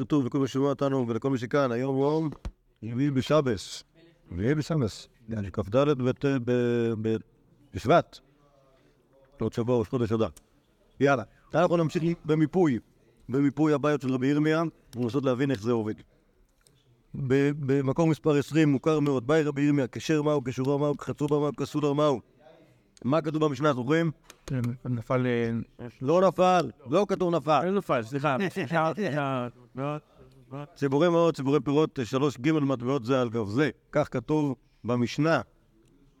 טוב לכל מי ששומע אותנו ולכל מי שכאן, היום יום רביעי בשבס. רביעי בשבס. כ"ד בשבט. עוד שבוע ראש חודש אדר. יאללה, אנחנו נמשיך במיפוי, במיפוי הבעיות של רבי ירמיה, ולנסות להבין איך זה עובד. במקום מספר 20 מוכר מאוד, באי רבי ירמיה, כשר מהו, כשורה מהו, כחצובה מהו, כסודר מהו. מה כתוב במשנה, זוכרים? כן, נפל... אה, לא נפל, לא כתוב נפל. לא נפל, סליחה. ציבורי מעות, ציבורי פירות, שלוש ג' מטבעות זה על גב זה. כך כתוב במשנה.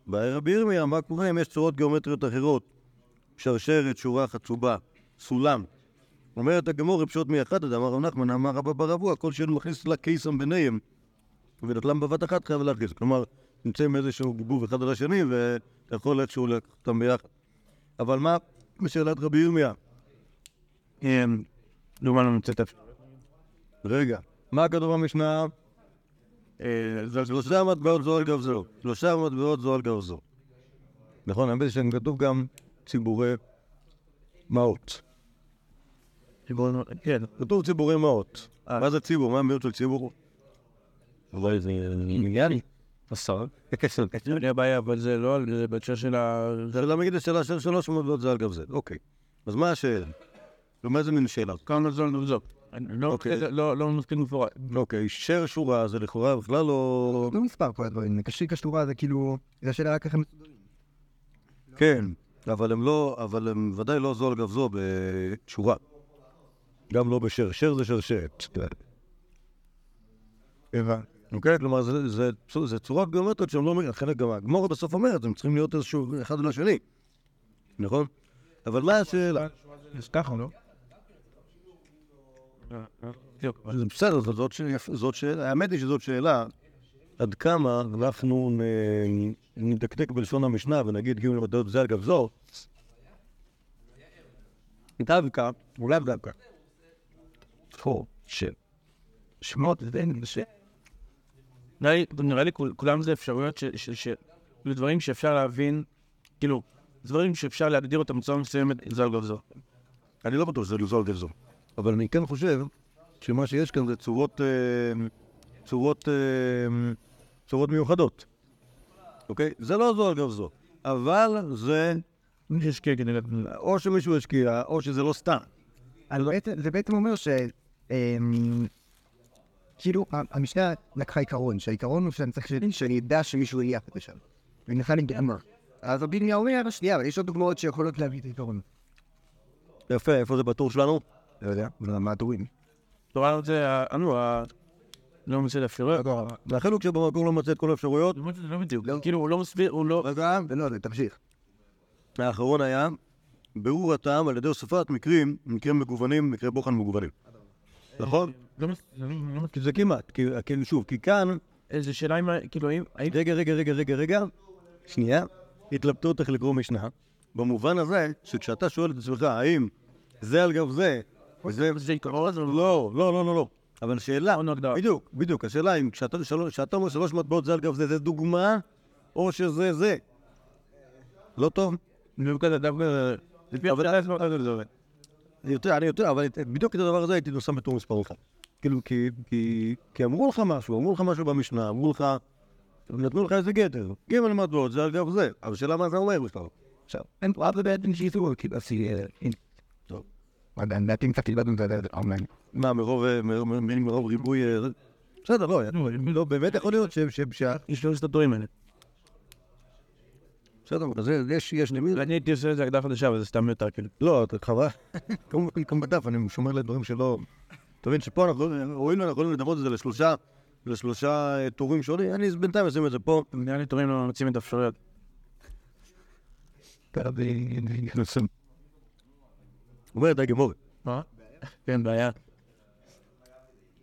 ברבי ירמיה, מה קורה אם יש צורות גיאומטריות אחרות? שרשרת, שורה, חצובה, סולם. אומרת הגמור, רפשוט מאחד, אמר רב נחמן, אמר רבא ברבוע, כל שאין מכניס לה קיסם ביניהם, ונטלם בבת אחת חייב להכניס. כלומר, נמצאים איזשהו גיבוב אחד על השני, יכול איכשהו לקחת אותם ביחד. אבל מה בשאלת רבי ירמיה? אה, לעומת נמצאת רגע, מה כתוב במשנה? שלושה מטבעות זו על גב זו. שלושה מטבעות זו על גב זו. נכון, האמת היא שכתוב גם ציבורי מעות. כן. כתוב ציבורי מעות. מה זה ציבור? מה המיעוט של ציבור? אבל זה עניין. עשרה. אין לי בעיה, אבל זה לא, על- זה בהקשר של ה... זה לא מגיד השאלה של שלוש מטבעות זה על גב זה. אוקיי. אז מה השאלה? נו, מה זה מין שאלה? כמה זול נבזוק. לא, אוקיי. לא, לא מספיק מפורט. אוקיי, שר שורה זה לכאורה בכלל לא... לא מספר כל הדברים, קשי כשורה זה כאילו, זה השאלה רק איך הם מסודרים. כן, אבל הם לא, אבל הם ודאי לא זו על גב זו בשורה. גם לא בשר. שר זה שרשרת. הבנתי. אוקיי? כלומר, זה, זה, זה, זה צורות גיאומטריות שהן לא... חלק גם הגמור בסוף אומרת, הם צריכים להיות איזשהו אחד על השני. נכון? אבל מה השאלה? ככה, לא? זה בסדר, זאת- שאלה, האמת היא שזאת שאלה עד כמה אנחנו נדקדק בלשון המשנה ונגיד כאילו למדעות זה על גב זו, דווקא, אולי דווקא. שמות בין ש... נראה לי- נראה לי כול- כולם זה אפשרויות ש... ש- ש- כאילו דברים שאפשר להבין, כאילו, דברים שאפשר להגדיר אותם בצורה מסוימת, זה על גב זו. אני לא בטוח שזה לזו על גב זו, אבל אני כן חושב שמה שיש כאן זה צורות, אה, צורות, אה, צורות מיוחדות, אוקיי? זה לא זו על גב זו, אבל זה כדי... לה- או שמישהו השקיע, או שזה לא סתם. זה בעצם אומר ש... כאילו, המשנה לקחה עיקרון, שהעיקרון הוא שאני צריך שאני אדע שמישהו יהיה אחרי שם. והיא לי דוגמה. אז רבי ירמיה אומר, שנייה, אבל יש עוד דוגמאות שיכולות להביא את העיקרון. יפה, איפה זה בטור שלנו? לא יודע, מה הטורים? תורה זה, ה- אנו, ה... לא מוצא לאפשרויות. זה החלוק שבמקור לא מצא את כל האפשרויות. לא בדיוק. כאילו, הוא לא מסביר, הוא לא... רגע, ולא, זה תמשיך. האחרון היה בירור הטעם על ידי הוספת מקרים, מקרים מגוונים, מקרי בוחן מגוונים. נכון? לא זה לא- לא זה כמעט, כי שוב, כי כאן, איזה שאלה אם, כאילו. האם- רגע, רגע, רגע, רגע, רגע, שנייה, התלבטות איך לקרוא משנה, במובן הזה שכשאתה שואל את עצמך האם זה על גב זה, וזה... זה עיקרון? לא, לא, לא, לא, לא. אבל שאלה, או נגדה. בדיוק, בדיוק, השאלה אם כשאתה אומר שלוש מטבעות זה על גב זה, זה דוגמה, או שזה זה. לא טוב? דווקא... לפי הפשטה עצמו, זה עובד. אני יותר, אני יותר, אבל בדיוק את הדבר הזה הייתי שם בתור מספר אחד. כאילו, כי, כי, כי אמרו לך משהו, אמרו לך משהו במשנה, אמרו לך, נתנו לך איזה גדר. ג' מטבעות זה על גב זה, אבל שאלה מה זה אומר בכלל. עכשיו, אין פה אף בעצם שיזו, כאילו, עשי... טוב. לא לדעתי קצת איבדנו את הדעת, אונליין. מה, מרוב, אה, מ- מ- מ- מרוב ריבוי... אה, זה? בסדר, לא, לא, באמת יכול להיות ש... ש- ש- יש לו את הדברים האלה. בסדר, יש, יש למי... אני הייתי עושה איזה הגדרה חדשה, אבל זה סתם מיותר, כאילו. לא, אתה חבל. כמובן, גם בדף, אני שומר לדברים שלא... אתה מבין שפה אנחנו רואים, אנחנו יכולים לדמות את זה לשלושה, לשלושה אה, טורים שונים, אני בינתיים אשים את זה פה. נראה לי טובים לא מוצאים את האפשרויות. אומרת הגמורת. מה? כן, בעיה.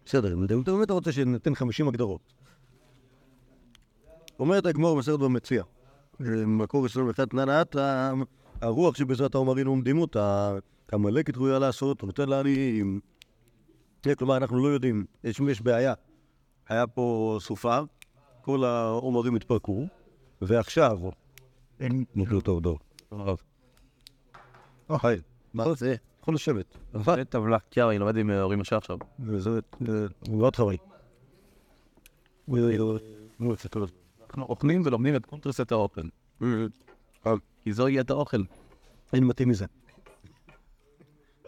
בסדר, אם אתה באמת רוצה שניתן 50 הגדרות. אומרת הגמור במסכת במציע, מקור 21, ננת הרוח שבעזרת העומרים עומדימות, העמלקת ראויה לעשות, נותן לעניים. כן, כלומר, אנחנו לא יודעים, יש, יש בעיה. היה פה סופה, כל העומרים התפרקו, ועכשיו, נקלו טוב דור. הרב. היי, מה זה? יכול לשבת. זה טבלה. קיאר, אני לומד עם אה, הורים עכשיו זה מאוד חבל. אנחנו אוכלים ולומדים את קונטרסט האוכל. כי זוהי את האוכל. אין מתאים מזה.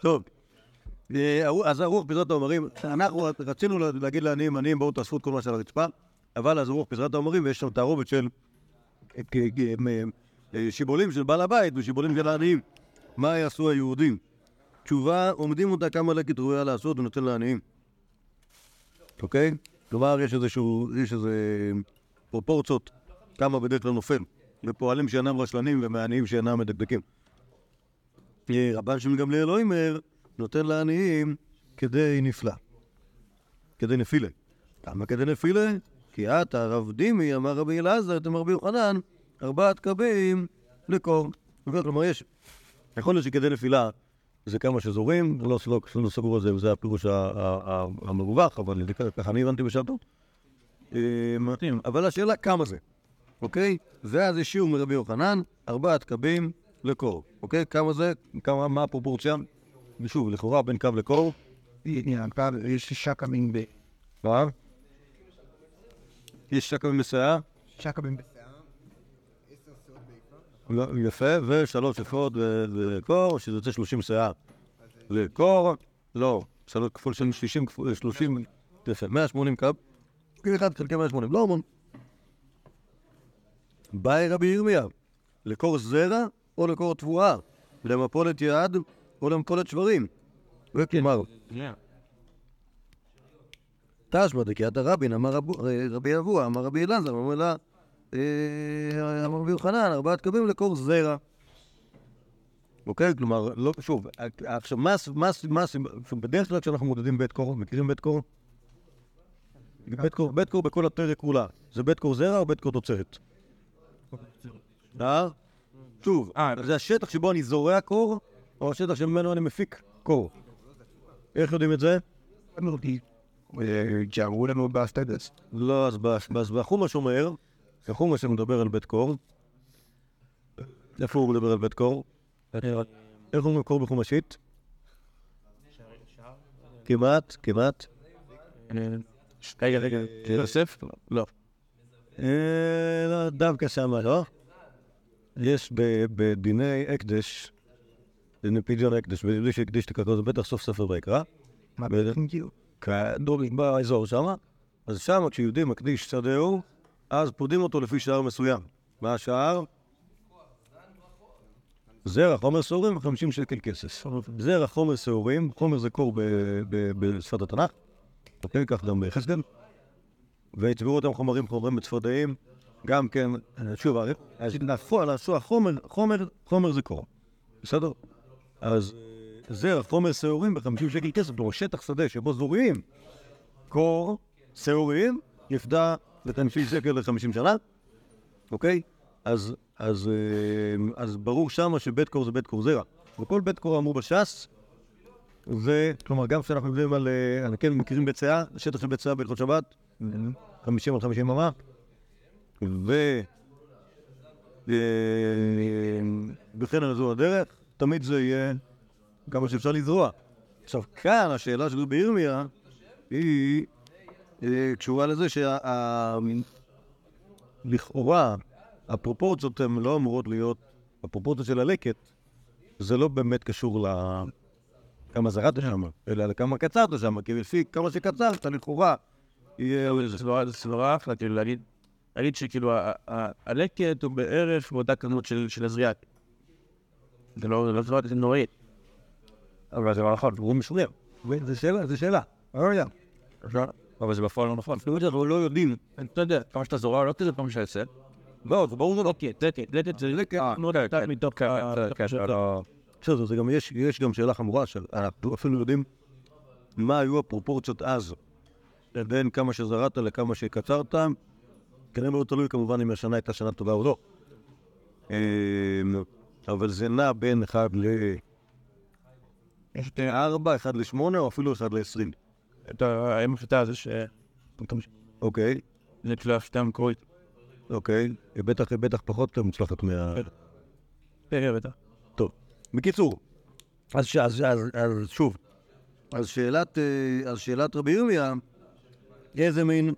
טוב, אה, אז הרוח פיזרת האומרים, אנחנו רצינו להגיד לעניים, עניים בואו תאספו את כל מה שעל הרצפה, אבל אז הרוח פיזרת האומרים ויש שם תערובת של אה, שיבולים של בעל הבית ושיבולים של העניים. מה יעשו היהודים? תשובה, עומדים אותה כמה לקט ראויה לעשות ונותן לעניים. אוקיי? כלומר, יש איזשהו, יש איזה פרופורציות כמה בדרך כלל נופל. לפועלים שאינם רשלנים ומעניים שאינם מדקדקים. אה, רבן של גמליאל לא אומר, נותן לעניים כדי נפלא. כדי נפילה. למה כדי נפילה? כי את, הרב דימי, אמר רבי אלעזר, אתם רבי יוחנן, ארבעת קבים לקור. כלומר, יש, יכול להיות שכדי נפילה זה כמה שזורים, לא, לא, סגור על זה, וזה הפירוש המרווח, אבל ככה אני הבנתי בשעתו. אמ, אבל השאלה כמה זה, אוקיי? ואז השאירו מרבי יוחנן, ארבעת קבים לקור, אוקיי? כמה זה? כמה, מה הפרופורציה? ושוב, לכאורה בין קו לקור, יש שישה קמים ב... מה? יש שש קבים מסייע, שישה קמים בשיער. לא, יפה, ושלוש יפות ו- לקור, שזה יוצא שלושים סייע. לקור, לא, שלוש כפול של שלושים, יפה, מאה שמונים קו, כאילו אחד חלקי מאה שמונים, לא המון. באי רבי ירמיה, לקור זרע או לקור תבואה, למפולת יד או למפולת שברים. וכלומר, תשמע דקיית הרבין, אמר אה, רבי אבוה, אמר רבי אלעזר, אמר לה, אה, אמר רבי יוחנן, ארבעת קבים לקור זרע. אוקיי? כלומר, לא, שוב, עכשיו, מה, מה, מה, בדרך כלל כשאנחנו מודדים בית קור, מכירים בית קור? בית קור, בית קור בכל הפרק כולה, זה בית קור זרע או בית קור תוצרת? אה? שוב, אה, זה השטח שבו אני זורע קור, או השטח שממנו אני מפיק קור. איך יודעים את זה? שאמרו לנו בסטדס. לא, אז בחומש אומר, החומש מדבר על בית קור. איפה הוא מדבר על בית קור? איך אומרים קור בחומשית? כמעט, כמעט. רגע, רגע, יוסף? לא. אה, לא, דווקא שמה, לא? יש בדיני הקדש, דיני פדיון הקדש, בדיני שהקדיש את הקרקעות, זה בטח סוף ספר ויקרא. מה. כאילו? כדורי, באזור שמה, אז שמה כשיהודי מקדיש שדהו, אז פודים אותו לפי שער מסוים. מה השער? זרע, חומר שעורים ו-50 שקל כסף. זרע, חומר שעורים, חומר זה קור בשפת התנ"ך, אוקיי, כך גם בחסקל. והצביעו אותם חומרים חומרים בצפרדעים, גם כן, שוב, הרי- אז בפועל עשו החומר, חומר, חומר זה קור, בסדר? אז זרע, חומר שעורים ב-50 שקל כסף, כלומר שטח שדה שבו זורעים קור, שעורים, יפדה ב-50 שקל ל-50 שנה, אוקיי? אז, אז, אה, אז ברור שמה שבית קור זה בית קור זרע. וכל בית קור אמרו בש"ס, זה, כלומר, גם כשאנחנו מדברים על, אה, על כן, מכירים בית שאה, שטח של בית שאה בהלכות שבת, 50 על 50 אמה, ו... אה, וכן על זו הדרך, תמיד זה יהיה כמה שאפשר לזרוע. עכשיו, כאן השאלה של רבי ירמיה היא אה, קשורה לזה שלכאורה הפרופורציות הן לא אמורות להיות, הפרופורציות של הלקט זה לא באמת קשור לכמה זרעת שם, אלא לכמה קצרת שם, כי לפי כמה שקצרת, לכאורה יהיה... זה סברה, זה אחלה, כאילו להגיד, להגיד שכאילו הלקט הוא בערך באותה כמות של הזריעה. זה לא זה לא סברה נוראית. אבל זה לא נכון, הוא משורר. זה שאלה, זה שאלה. לא יודע. אבל זה בפועל לא נכון. שאנחנו לא יודעים. אתה יודע, כמה שאתה זורע לא כזה כמה שאתה עושה. לא, זה ברור, זה לא. אוקיי, לקט, לקט זה לקט, נו, קצת מתוך ה... בסדר, זה גם, יש, יש גם שאלה חמורה של, אנחנו אפילו יודעים מה היו הפרופורציות אז בין כמה שזרעת לכמה שקצרת, כנראה מאוד תלוי כמובן אם השנה הייתה שנה טובה או לא. אמ, אבל זה נע בין 1 ל-4, 1 ל-8 או אפילו 1 ל-20. אתה, האם הפשוטה זה ש... אוקיי, זה כאילו הפשוטה המקורית. אוקיי, בטח, בטח פחות מוצלחת מה... כן, בטח. בקיצור, אז, ש- אז, אז, אז שוב, אז שאלת, אה, אז שאלת רבי ירמיה, איזה מין,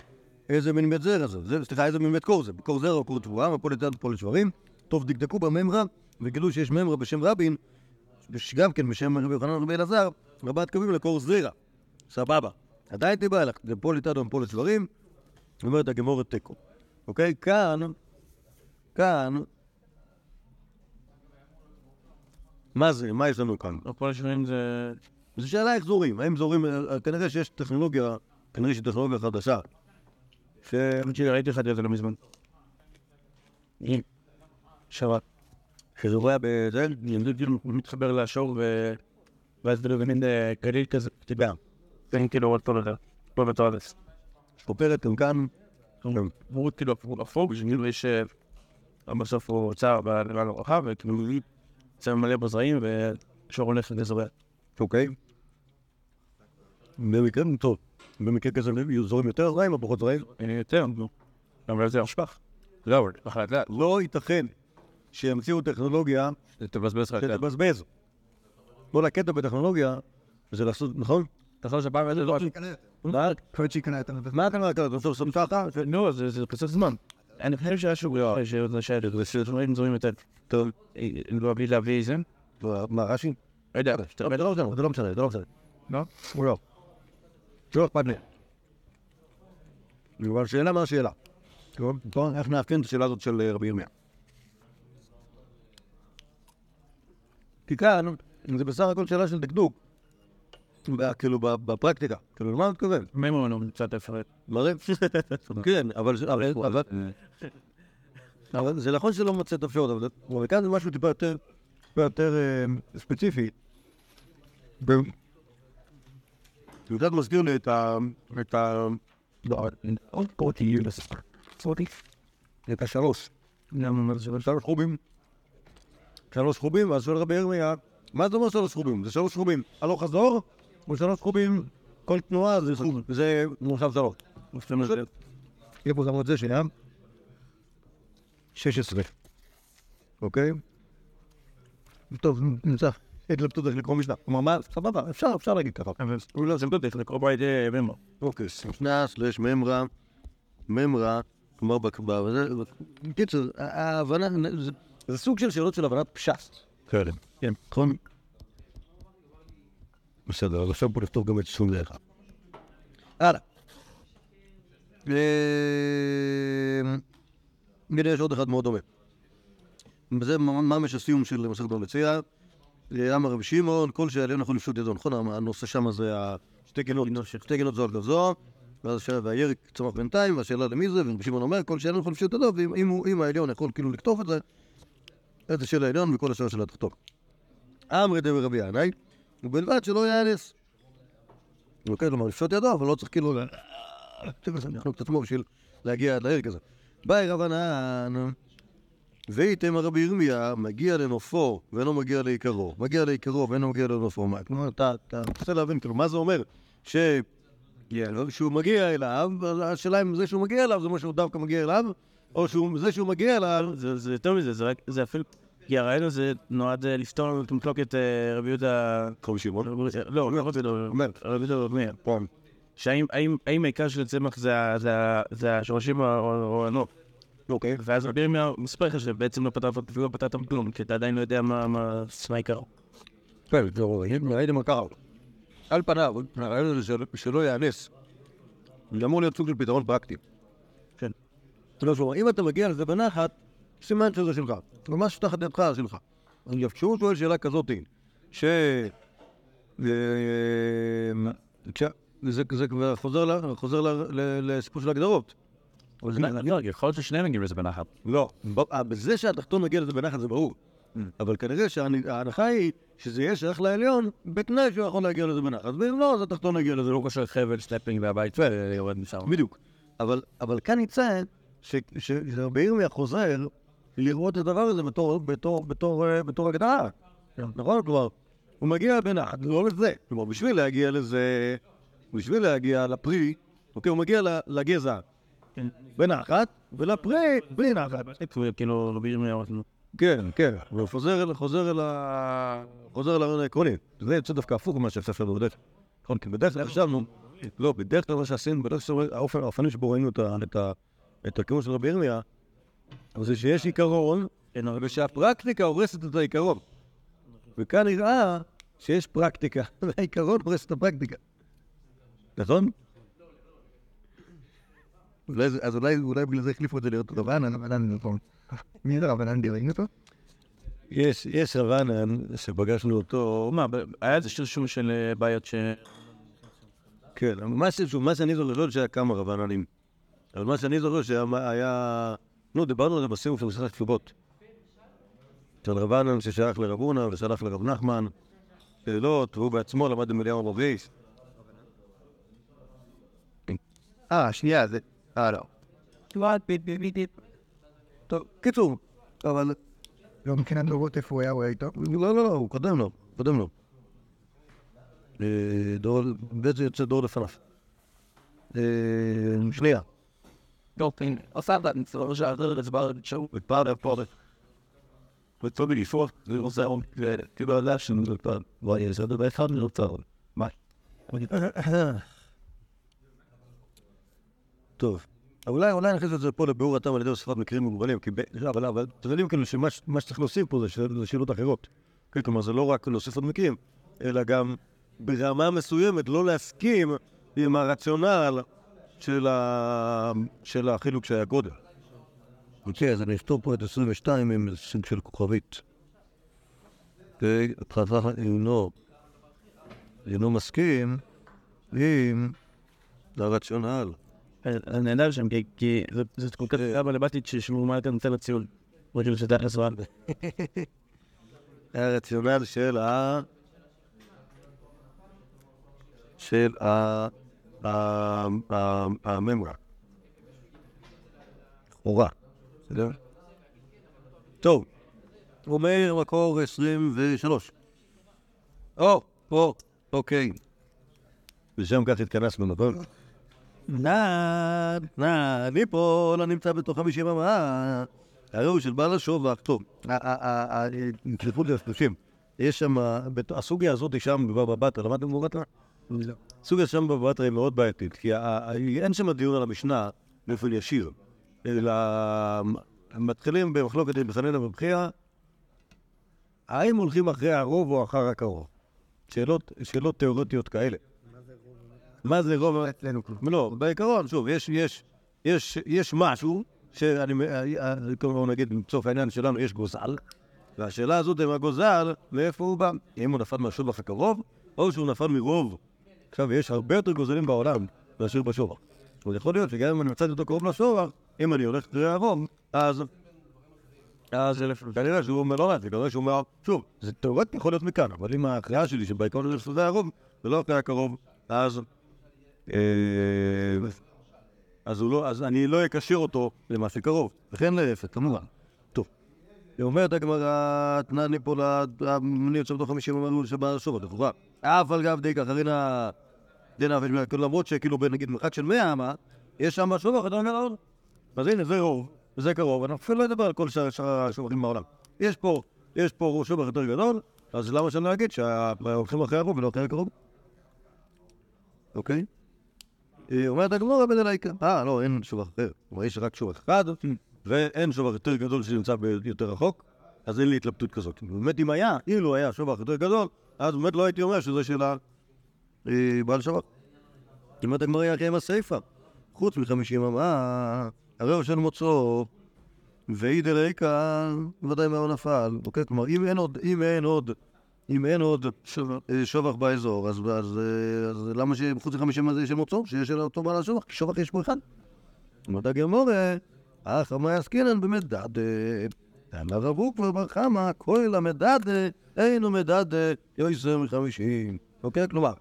איזה מין בית זרע זה? זה? סליחה, איזה מין בית קור זה? קור זרע או קור תבואה, מפול לתת מפול לשברים. טוב, דקדקו בממרה, וגילו שיש ממרה בשם רבין, שגם כן בשם רבי יוחנן רבי אלעזר, רבת קווים לקור זרע. סבבה. עדיין תיבא לך, זה פול לתת מפול לשברים, אומרת הגמורת תיקו. אוקיי? כאן, כאן, מה זה? מה יש לנו כאן? כל השנים זה... זו שאלה איך זורים, האם זורים, אה, כנראה שיש טכנולוגיה, כנראה שיש טכנולוגיה חדשה, ש... ראיתי לך את זה לא מזמן. שבת. שזורע בזה, ילדות כאילו מתחבר לשור ו... ואז כאילו במין אה, גליל כזה, אתה יודע. זה כאילו אותו דבר. לא בתועלת. פופרת גם כאן, הוא כאילו אפור, שכאילו יש... אה, בסוף הוא הוצא בלבן הרחב, וכאילו הוא יוצא מלא בזרעים, ושור הולך לזורע. אוקיי? במקרה, טוב, במקרה כזה יהיו זורים יותר זרעים או פחות זרעים? יותר, נו. גם על זה אשפח. לא, ככה לדעת. לא ייתכן שימציאו טכנולוגיה תבזבז לך את זה. שתבזבז. כל הקטע בטכנולוגיה זה לעשות, נכון? אתה חושב שהפעם הזה לא... מה? מה אתה אומר? אתה בסוף שם ככה? נו, זה זה פסק זמן. אני חושב שהיה שוגר, שזה שייך, זה שדברים זורים יותר. טוב, לא בלי להביא זה. מה, רש"י? לא יודע, זה לא משנה, זה לא משנה, זה לא משנה. לא? הוא לא. לא אכפת לי. אבל שאלה מה השאלה? טוב, איך נאפיין את השאלה הזאת של אה, רבי ירמיה? כי כאן זה בסך הכל שאלה של דקדוק. כאילו בפרקטיקה. כאילו, למה אתה מתכוון? מימון הוא קצת אפרת. מה זה? כן, אבל זה- נכון שזה לא מוצא את האפשרות, אבל כאן זה משהו טיפה יותר אה, ספציפי. זה קצת מזכיר לי את ה... את ה... לא, את השלוש. שלוש חובים. שלוש חובים, ואז שואל רבי ירמיה, מה זה אומר שלוש חובים? זה שלוש חובים הלוך חזור, או שלוש חובים כל תנועה זה חוב, זה מושב שלוש. איפה שמו את זה שנייה? 16. אוקיי? טוב, נמצא. התלבטות איך לקרוא משנה. כלומר, מה? סבבה, אפשר, אפשר להגיד ככה. הוא לא, זה לא דרך לקרוא בית מימון. אוקיי, משנה סלש ממרה, ממרה, כלומר, זה- בקיצור, ההבנה, זה- זה סוג של שאלות של הבנת פשט. כאלה. כן. נכון? בסדר, אז עכשיו בוא נכתוב גם את סכום דרך. הלאה. אה, הנה יש עוד אחד מאוד דומה. וזה ממש הסיום של מסכת במציאה. אמר רבי שמעון, כל שעליון יכול לפשוט ידו, נכון? הנושא שם זה השתי גינות, שתי גינות זו על גב זו, ואז והירק צמח בינתיים, והשאלה למי זה, ורבי שמעון אומר, כל שעליון יכול לפשוט ידו, ואם העליון יכול כאילו לקטוף את זה, אז זה של העליון וכל השאלה של התחתון. אמרי דבי רבי ינאי, ובלבד שלא יאנס. אוקיי, כלומר, לפשוט ידו, אבל לא צריך כאילו... צריך לחנוק את עצמו בשביל להגיע עד לירק הזה. באי רבנן, ואיתם הרבי ירמיה מגיע לנופו ואינו מגיע לעיקרו, מגיע לעיקרו ואינו מגיע לנופו. מה- כלומר, אתה רוצה להבין, כאילו, מה זה אומר? ש... שהוא מגיע אליו, השאלה אם זה שהוא מגיע אליו זה מה שהוא דווקא מגיע אליו, או שהוא- זה שהוא מגיע אליו, זה יותר מזה, זה אפילו... כי הרעיון הזה נועד אה, לפתור את מחלוקת אה, רבי יהודה... רבי שמעון, לא, לא יהודה, אומר. רבי יהודה מאיר. פעם. שהאם האם- האם העיקר של הצמח זה זה זה השורשים או- הנוף? אוקיי. ואז רבי ירמיה מספר לך שבעצם לא פתרת לא פתרת כלום, כי אתה עדיין לא יודע מה העיקר. כן, זהו, ראיתם מה קרה. על פניו, הרעיון הזה של- שלא יאנס, זה אמור להיות סוג של פתרון פרקטי. כן. אם אתה מגיע לזה בנחת, סימן שזה שלך. ממש תחת ידך זה שלך. עכשיו, כשהוא שואל שאלה כזאת, ש... אה, כש- זה זה כבר חוזר לסיפור של הגדרות. זה- לא, יכול להיות ששניהם מגיעים לזה בנחת. לא, אה, בזה שהתחתון מגיע לזה בנחת זה ברור. אבל כנראה שההנחה היא שזה יהיה שייך לעליון בתנאי שהוא יכול להגיע לזה בנחת. ואם לא, אז התחתון יגיע לזה. לא קשר חבל, סנפלינג מהבית ויורד משם. בדיוק. אבל, כאן יצא שרבי ירמיה חוזר לראות את הדבר הזה בתור, בתור, בתור, אה, בתור הגדרה. נכון? כלומר, הוא מגיע בנחת, לא לזה. כלומר, בשביל להגיע לזה, בשביל להגיע לפרי, אוקיי, הוא מגיע לגזע כן. בנחת, ולפרי בלי נחת. כאילו ירמיה, כן, כן, אבל חוזר אל, ה... חוזר אל העקרוני. זה יוצא דווקא הפוך ממה שהספר בדרך. נכון, כי בדרך כלל חשבנו, לא, בדרך כלל מה שעשינו, בדרך כלל האופן, האופנים שבו ראינו את הכיוון של רבי ירמיה, זה שיש עיקרון, ושהפרקטיקה הורסת את העיקרון. וכאן נראה שיש פרקטיקה, והעיקרון הורס את הפרקטיקה. נכון? אז אולי אולי בגלל זה החליפו את זה להיות רבנן. רבנן, נכון. מי זה רבנן דירים אותו? יש, יש רבנן שפגשנו אותו, מה, היה איזה שרשום של אה, בעיות ש... כן, אבל מה, שאני זוכר, לא שהיה כמה רבננים, אבל מה שאני זוכר שהיה, היה... נו, דיברנו על זה בסיום של מסכת כתובות. של רבנן ששייך לרב הונא ושלח לרב נחמן, שאלות, והוא בעצמו למד עם אליהו רבי. אה, שנייה, זה... אה, לא. טוב, קיצור, אבל... לא מבחינת דורות איפה הוא היה, הוא היה איתו. לא, לא, לא, הוא קודם לו, קודם לו. אה, דור, בעצם יוצא דור לפניו. אה, שנייה. שהדרך הסבר את שואו. ופעם הפועלת. וצריך לפעול, זה לא זה, כאילו, יודע שאני לא יודע, לא יהיה זה דבר אחד, אני לא יודע. מה? טוב. אולי, אולי נכניס את זה פה לביאור הטעם על ידי הוספת מקרים מוגבלים, כי ב... לא, אבל, אבל אתם יודעים כאילו שמה שצריך להוסיף פה זה שאלות אחרות. כן, כלומר, זה לא רק להוסיף עוד מקרים, אלא גם ברמה מסוימת לא להסכים עם הרציונל של, ה... של החילוק שהיה קודם. אוקיי, אז אני אכתוב פה את 22 עם סוג של כוכבית. אוקיי, התחלפה אינו, אינו מסכים עם הרציונל. אני יודע שם, כי- כי זה- זה כל כך היה בלבטית ששמעו מה יותר נותן לציון. רגיל שזה הזמן. הרציונל של ה... של ה... הממרה. לכאורה. בסדר? טוב, אומר מקור 23. או, או, אוקיי. ושם כך התכנסנו, נכון? נא, נא, אני פה לא נמצא בתוך חמישים אמה. הרי של בעל השובח. טוב, נקלפו לי השלושים. יש שם, הסוגיה הזאת היא שם בבבא בתרא, למדתם בבבא בתרא? לא. הסוגיה שם בבבא בתרא היא מאוד בעייתית, כי אין שם דיון על המשנה באופן ישיר, אלא מתחילים במחלוקת עם חנינא ובחייא, האם הולכים אחרי הרוב או אחר הקרוב? שאלות, שאלות תיאורטיות כאלה. מה זה רוב? אצלנו כלום. לא, בעיקרון, שוב, יש, יש, יש, יש משהו, שאני, כלומר, נגיד, לצורך העניין שלנו יש גוזל, והשאלה הזאת אם הגוזל, מאיפה הוא בא? אם הוא נפל מהשובח הקרוב, או שהוא נפל מרוב. עכשיו, יש הרבה יותר גוזלים בעולם מאשר בשובח. אומרת, יכול להיות שגם אם אני מצאתי אותו קרוב לשובח, אם אני הולך אחרי הרוב, אז... אז כנראה שהוא אומר לא רע, זה כנראה שהוא אומר, שוב, זה תאורטי יכול להיות מכאן, אבל אם ההכרעה שלי שבעיקרון זה שזה הרוב, ולא אחרי הקרוב, אז... אה, אז, הוא לא, אז אני לא אקשר אותו למה שקרוב, וכן להפך, כמובן. טוב. אומרת הגמרא, תנני פה למני יוצא בתוך חמישים אמרנו שבא לשוב, לכאורה. אף על גב די כחרינה ושמע, למרות שכאילו נגיד מרחק של מאה אמה, יש שם משהו אחר, יותר גדול. אז הנה, זה רוב, וזה קרוב, אנחנו אפילו לא נדבר על כל שאר השובחים בעולם. יש פה, יש פה שובח יותר גדול, אז למה שאני אגיד שהולכים אחרי הרוב ולא אחרי הקרוב? אוקיי? אומרת הגמרא בדלייקה. אה, לא, אין שובח אחר. כלומר, יש רק שובח אחד, ואין שובח יותר גדול שנמצא יותר רחוק, אז אין לי התלבטות כזאת. באמת, אם היה, אילו היה שובח יותר גדול, אז באמת לא הייתי אומר שזה של הבעל שובח. היא אומרת הגמרא יחיה עם הסיפא. חוץ מחמישים אמה, הרי הוא של מוצאו, ואי דלייקה, ודאי מה הוא נפל. אוקיי? כלומר, אם אין עוד, אם אין עוד, אם אין עוד אה, שובח באזור, אז, אז, אה, אז למה שחוץ מחמישים הזה של מוצאו, שיש של אותו בעל השובח? כי שובח יש פה אחד. אומרת הגמורה, אך מה עסקינן במדד, אמר רב אוקבר בר חמא, כל המדד אינו מדד יויסר מחמישים. אוקיי? כלומר,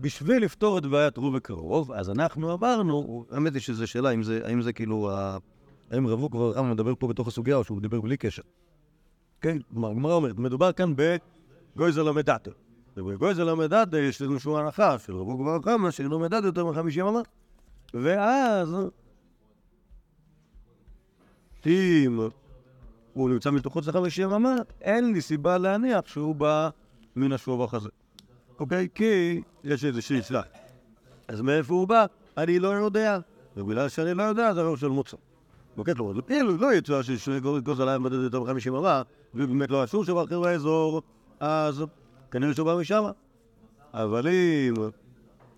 בשביל לפתור את בעיית רוב וקרוב, אז אנחנו אמרנו, האמת היא שזו שאלה אם זה, האם זה כאילו, האם רב אוקבר בר חמא מדבר פה בתוך הסוגיה או שהוא מדבר בלי קשר. כן, כלומר, הגמרא אומרת, מדובר כאן בגויזל המדד. ובגויזל המדד יש שורה הנחה של רב אוקבר בר חמא שאינו מדד יותר מחמישים אמה. ואז, אם הוא נמצא מתחוץ לחמישים אמה, אין לי סיבה להניח שהוא בא מן השובח הזה. אוקיי? כי יש איזושהי סלע. אז מאיפה הוא בא? אני לא יודע. ובגלל שאני לא יודע, זה הרעיון של מוצא. אוקיי, כלומר, אילו לא יצא שגוז עליי מדד יותר מחמישים אמה, ובאמת לא שום שובח אחר באזור, אז כנראה שהוא בא משם. אבל אם...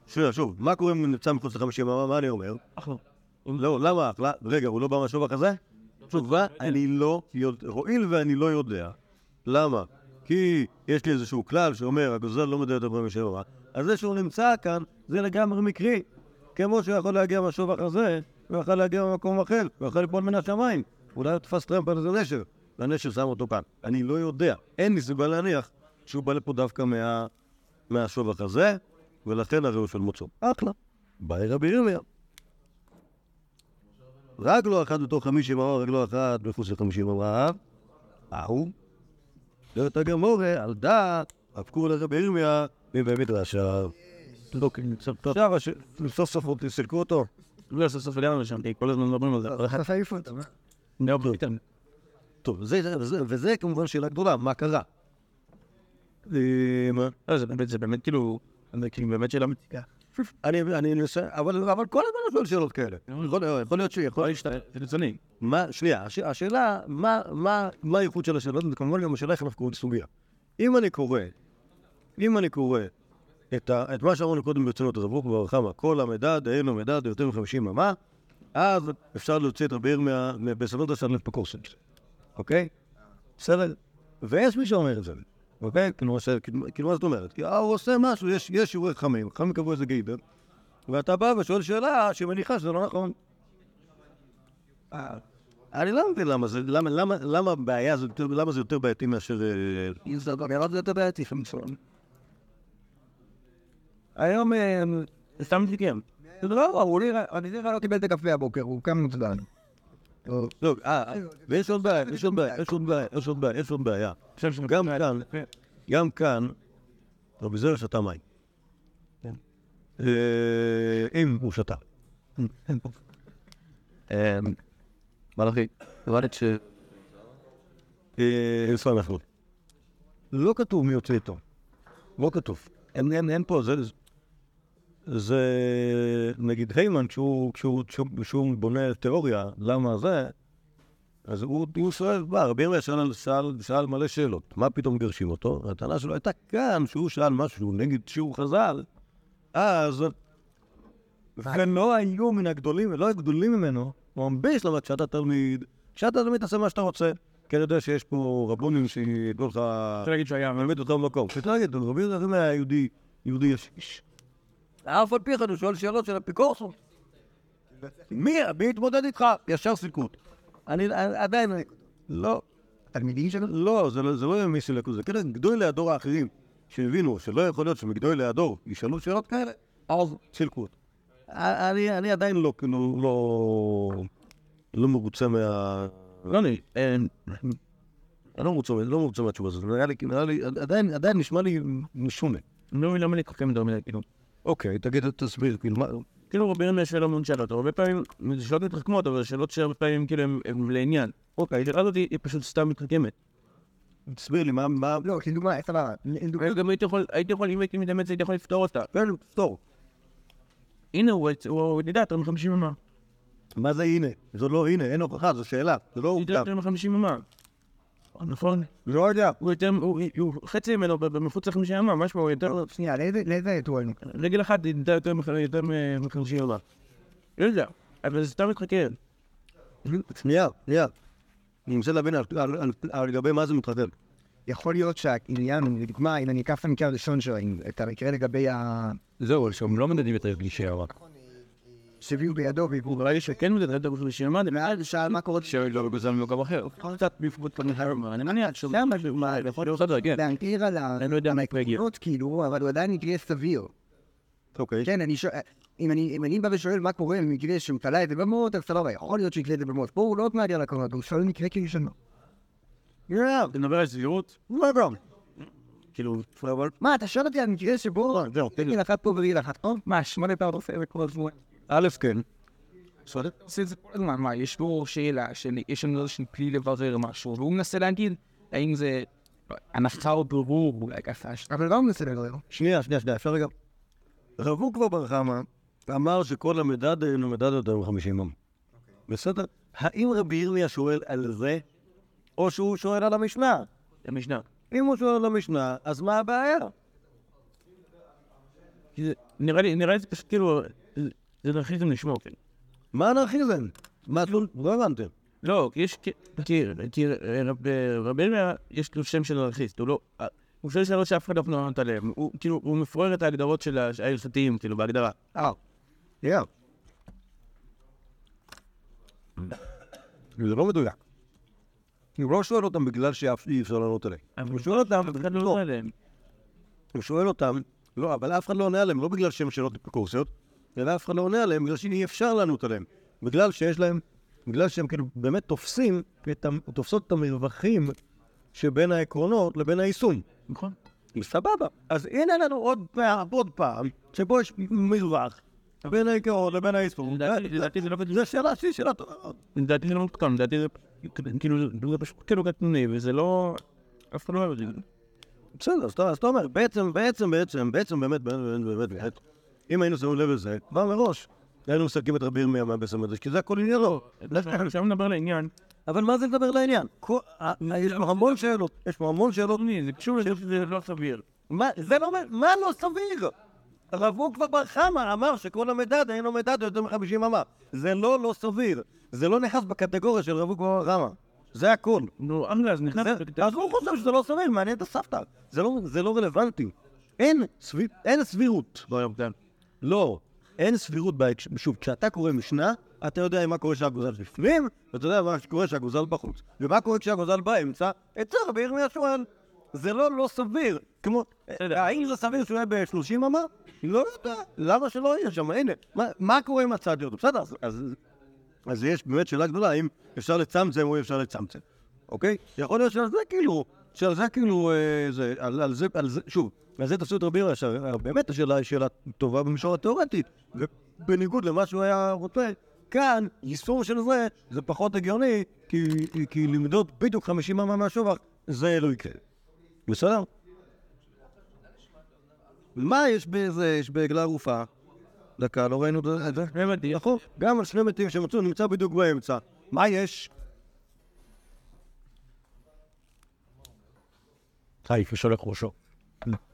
שוב, שוב, מה קורה אם נמצא מחוץ לחמישים אמה? מה אני אומר? אחלה. לא, למה אחלה? רגע, הוא לא בא מהשובח הזה? תשובה, אני לא יודע. הואיל ואני לא יודע. למה? כי יש לי איזשהו כלל שאומר, הגוזל לא מדבר יותר מ-57 אמה, אז זה שהוא נמצא כאן, זה לגמרי מקרי. כמו שהוא יכול להגיע מהשובח הזה, הוא יכול להגיע ממקום אחר, הוא יכול ליפול מן השמיים. אולי הוא תפס טרמפ על איזה נשר, והנשר שם אותו כאן. אני לא יודע. אין לי סיבה להניח שהוא בא לפה דווקא מה... מהשובח הזה, ולכן הרי הוא של מוצו. אחלה. באי רבי ירמיה. רק לא אחד בתוך חמישים אמר, רק לא אחד מחוץ לחמישים אמר, ההוא. לא את הגמורה, על דעת, הפקור לרבי ירמיה, מבית רשע. לא, כי סוף סוף עוד תסלקו אותו. לא, סוף סוף הגענו לשם, כי כל הזמן מדברים על זה. איך העיפו אותם? אה? לא. טוב, זה, זה, זה, וזה כמובן שאלה גדולה, מה קרה? אה? לא, זה באמת, זה באמת כאילו... זה כאילו באמת שאלה מציקה. אני, אני אנסה, אבל, אבל כל הזמן אני שואל שאלות כאלה. יכול, להיות שיכול... זה רצוני. מה, שנייה, הש, השאלה, מה, הייחוד של השאלות, וכמובן גם השאלה איך אנחנו קוראים סוגיה. אם אני קורא, אם אני קורא את, ה, את מה שאמרנו קודם ברצינות, אז עברו כבר רחמה, כל המדד, אין לו מדד יותר מ-50 אמה, אז אפשר להוציא את רבי ירמיה בסנות הסלף בקורסן. אוקיי? בסדר? ויש מי שאומר את זה, אוקיי? כאילו, כאילו, כאילו, מה זאת אומרת? כי אה, הוא עושה משהו, יש, שיעורי חכמים, חכמים קבעו איזה גיידר, ואתה בא ושואל שאלה שמניחה שזה לא נכון. אני לא מבין למה זה, למה, למה, למה הבעיה יותר, למה זה יותר בעייתי מאשר... אה, זה יותר בעייתי, חמישים. היום אה, סתם מתקיים. זה לא, הוא לא קיבל את הקפה הבוקר, הוא קם מוצדן. לא, אה, אה, ויש עוד בעיה, יש עוד בעיה, יש עוד בעיה, יש עוד בעיה, יש עוד בעיה. גם כאן, גם כאן, רבי זרע שתה מים. כן. אה, אם הוא שתה. מלאכי, הבנת ש... אנחנו. לא כתוב מי יוצא איתו. לא כתוב. אין פה, זה... זה... נגיד היימן, כשהוא, כשהוא, כשהוא, כשהוא בונה תיאוריה, למה זה, אז הוא, הוא שואל, מה, רבי ירמיה שאל, שאל, שאל מלא שאלות, מה פתאום מגרשים אותו? הטענה שלו הייתה כאן, שהוא שאל משהו נגד שיעור חז"ל, אז... ולא היו מן הגדולים, ולא היו גדולים ממנו, הוא ממביש למה כשאתה תלמיד, כשאתה תלמיד תעשה מה שאתה רוצה. כי אני יודע שיש פה רבונים שידעו לך, רוצה להגיד שהיה... מלמד אותם במקום. שאתה להגיד, רבי ירמיה היה יהודי, יהודי ישיש. אף על פי כן הוא שואל שאלות של אפיקורסון. מי, מי יתמודד איתך? ישר סילקות. אני עדיין, לא, תלמידים שלו? לא, זה לא- לא מי סילקות, זה כאילו גדולי הדור האחרים שהבינו שלא יכול להיות שמגדולי הדור ישאלו שאלות כאלה, אז סילקו אותו. אני אני עדיין לא, כאילו, לא... לא מרוצה מה... לא, אני... אני לא מרוצה, לא מרוצה מהתשובה הזאת, נראה לי, עדיין, עדיין נשמע לי משונה. לא מבין למה להתחכם יותר מדי, כאילו. אוקיי, תגיד, תסביר, כאילו, מה... כאילו רבי ירמיה שאלה מאוד שאלות, הרבה פעמים, זה שאלות מתחכמות, אבל שאלות שהרבה פעמים כאילו הן- לעניין. אוקיי, השאלה הזאת היא פשוט סתם מתחכמת. תסביר לי, מה... מה... לא, כדוגמה, סבבה. לדוגמה, גם הייתי יכול, הייתי יכול, אם הייתי מתאמץ, הייתי יכול לפתור אותה. כן, תפתור. הנה, הוא הוא ידע יותר מ-50 אמה. מה זה הנה? זה לא הנה, אין הוכחה, זו שאלה. זה לא הוא ידע עובדה. יותר מ-50 אמה. נכון. לא יודע. הוא יותר, הוא- חצי ממנו במחוץ ל-50 אמה, משהו, הוא יותר... שנייה, לאיזה- לאיזה עת הוא היינו? רגל אחת ידע יותר מ-50 אמה. לא יודע, אבל זה סתם מתחכם. שנייה, שנייה. אני מנסה להבין על- לגבי מה זה מתחתן. יכול להיות שהעניין, לדוגמה, אם אני אקח את המקרה הראשון שלו, את המקרה לגבי ה... זהו, שהם לא מדדים את הקלישאה רק. שהביאו בידו והביאו... ברגע שכן מדדים את הקלישאה, מה זה? ואז שאל מה קורה שלא בגוזל ממקום אחר. קצת בעקבות פנהרמה, אני מניח שזה משהו, מה, יכול להיות בסדר, כן. להעיר על ה- אני לא. העקרונות, כאילו, אבל הוא עדיין מקרה סביר. אוקיי. כן, אני שואל... אם אני, בא ושואל מה קורה במקרה שהוא תלה את זה במות, אז סבבה, יכול להיות שיקרה את זה במות. פה הוא לא מעניין על העקרונות, הוא שואל מקרה כראשונו. אתה מדבר על סבירות? לא גם. כאילו, אבל... מה, אתה שואל אותי על מקרה שבו... זהו, תן לי. אחת פה ורגל אחת פה? מה, שמונה כן. עושה את זה כל הזמן, מה, יש בו שאלה, של- יש לנו איזשהו כלי לברר משהו, והוא מנסה להגיד האם זה הנחה או בירור, אולי ככה. אבל לא מנסה לברר. שנייה, שנייה, שנייה, אפשר רגע? רב עוקבא בר חמא אמר שכל המדד אינו מדד יותר מ-50 יום. בסדר? האם רבי ירמיה שואל על זה, או שהוא שואל על המשנה? המשנה. אם הוא שואל על המשנה, אז מה הבעיה? זה- נראה לי, נראה לי זה פשוט כאילו, זה- אנרכיזם לשמור, כאילו. מה אנרכיזם? מה את לא... לא הבנתם. לא, יש, כי- כי כי רב- רבי ירמיה יש לו שם של אנרכיסט, הוא לא, הוא שואל שאלות שאף אחד לא עונה עליהן, הוא כאילו, הוא מפורר את ההגדרות של ההלכתיים, כאילו, בהגדרה. אה, יא. זה לא מדויק. הוא לא שואל אותם בגלל שאי אפשר לענות עליהם. הוא שואל אותם, אף אחד לא לא, עונה עליהם. הוא שואל אותם, לא, אבל אף אחד לא עונה עליהם, לא בגלל שהם שאלות אפיקורסיות, אלא אף אחד לא עונה עליהם בגלל שאי אפשר לענות עליהם. בגלל שיש להם, בגלל שהם כאילו באמת תופסים, תופסות את המרווחים שבין העקרונות לבין היישום. נכון. סבבה. אז הנה לנו עוד פעם, עוד פעם, שבו יש מרווח בין העיקרון לבין היישום. לדעתי- זה לא. זו שאלה שהיא שאלה טובה. לדעתי זה לא מתוקן, לדעתי זה כאילו, זה פשוט כאילו קטנוני, וזה לא... אף אחד לא אוהב את זה. בסדר, אז אתה אז אתה אומר, בעצם, בעצם, בעצם, בעצם, באמת, באמת, באמת, באמת, אם היינו שמים לב לזה, כבר מראש, היינו מסלקים את רבי ירמיה מהבית המקדש, כי זה הכל עניינו. עכשיו נדבר לעניין. אבל מה זה לדבר לעניין? יש פה המון שאלות, יש פה המון שאלות. זה קשור לזה שזה לא סביר. מה, זה לא, מה לא סביר? הרב עוקבא בר חמא אמר שכל המדד אינו מדד יותר מ-50 אמה. זה לא לא סביר. זה לא נכנס בקטגוריה של רב עוקבא בר חמא. זה הכל. נו, אחלה, אז נכנס... אז הוא חושב שזה לא סביר, מעניין את הסבתא. זה לא- זה לא רלוונטי. אין סביר- אין סבירות. לא אין סבירות בהקשר, שוב, כשאתה קורא משנה, אתה יודע מה קורה כשהגוזל בפנים, ואתה יודע מה קורה כשהגוזל בחוץ. ומה קורה כשהגוזל באמצע? את זה רבי ירמיה שואל. זה לא לא סביר. כמו. האם זה סביר שהוא יהיה ב-30 אמה? לא יודע. למה שלא יהיה שם? הנה, מה- מה קורה עם הצד שלו? בסדר, אז- אז... אז יש באמת שאלה גדולה, האם אפשר לצמצם או אי אפשר לצמצם, אוקיי? יכול להיות שעל זה כאילו, שעל זה כאילו, אה, זה, על, על זה, על זה, שוב, על זה תפסו את רבי ירמיה, שבאמת השאלה היא שאלה טובה במישור התיאורטי, ובניגוד למה שהוא היה רוצה, כאן, יישום של זה, זה פחות הגיוני, כי, כי למדוד בדיוק 50 אמה מהשובח, זה לא יקרה. בסדר? מה יש בזה, יש בעגלה ערופה? דקה, לא ראינו את זה? נכון, גם על שני מתים שמצאו, נמצא בדיוק באמצע. מה יש? היי, שולח ראשו.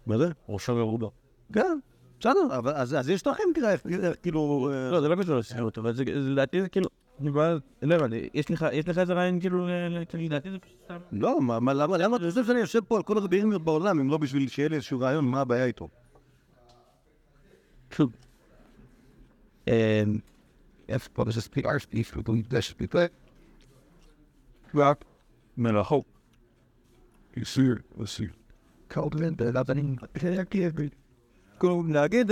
מה זה? ראשו מרובו. כן, בסדר, אז יש דרכים איך, כאילו... אה, לא, זה לא קשור לסבירות, אבל זה לדעתי זה כאילו... אני בא- לא הבנתי, יש לך איזה רעיון כאילו... כאילו, לדעתי זה פשוט סתם... לא, מה, מה, למה, למה אתה חושב שאני יושב פה על כל הרבי ירמיות בעולם, אם לא בשביל שיהיה לי איזשהו רעיון, מה הבעיה איתו? is this Other כאילו, להגיד...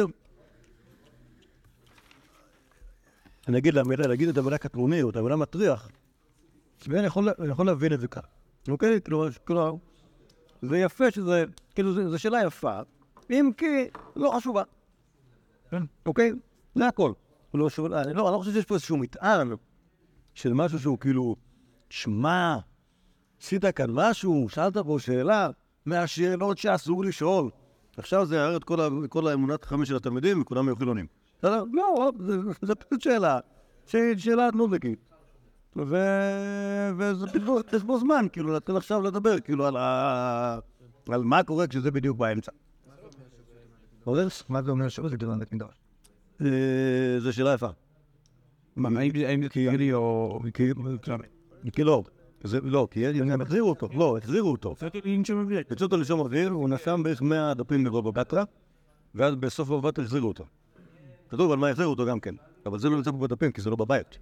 אני אגיד למילה, להגיד את המילה קטרוני, או את המילה מטריח, ואני יכול, להבין את זה כאן, אוקיי? כאילו, זה יפה שזה, כאילו, זו- שאלה יפה, אם כי לא חשובה. כן. אוקיי? זה הכל. לא, לא, אני לא חושב שיש פה איזשהו מטען של משהו שהוא כאילו, שמע, עשית כאן משהו, שאלת פה שאלה, מהשאלות שאסור לשאול. עכשיו זה יערער את כל, כל האמונת חמש של התלמידים וכולם יהיו חילונים. לא, זה, זה פשוט שאלה, שאלה נודלקית. ו... וזה פשוט, יש בו זמן, כאילו, להתחיל עכשיו לדבר, כאילו, על, מה קורה כשזה בדיוק באמצע. מה זה אומר שזה מדרש? אה, זו שאלה יפה. מה, האם זה כאילו או... כי לא, זה לא, כי הם החזירו אותו, לא, החזירו אותו. יצאו אותו לשם אוויר, הוא נסם בערך 100 דפים בבבא בתרא, ואז בסוף בתרא החזירו אותו. כתוב על מה החזירו אותו גם כן, אבל זה לא נמצא פה בדפים, כי זה לא בבית.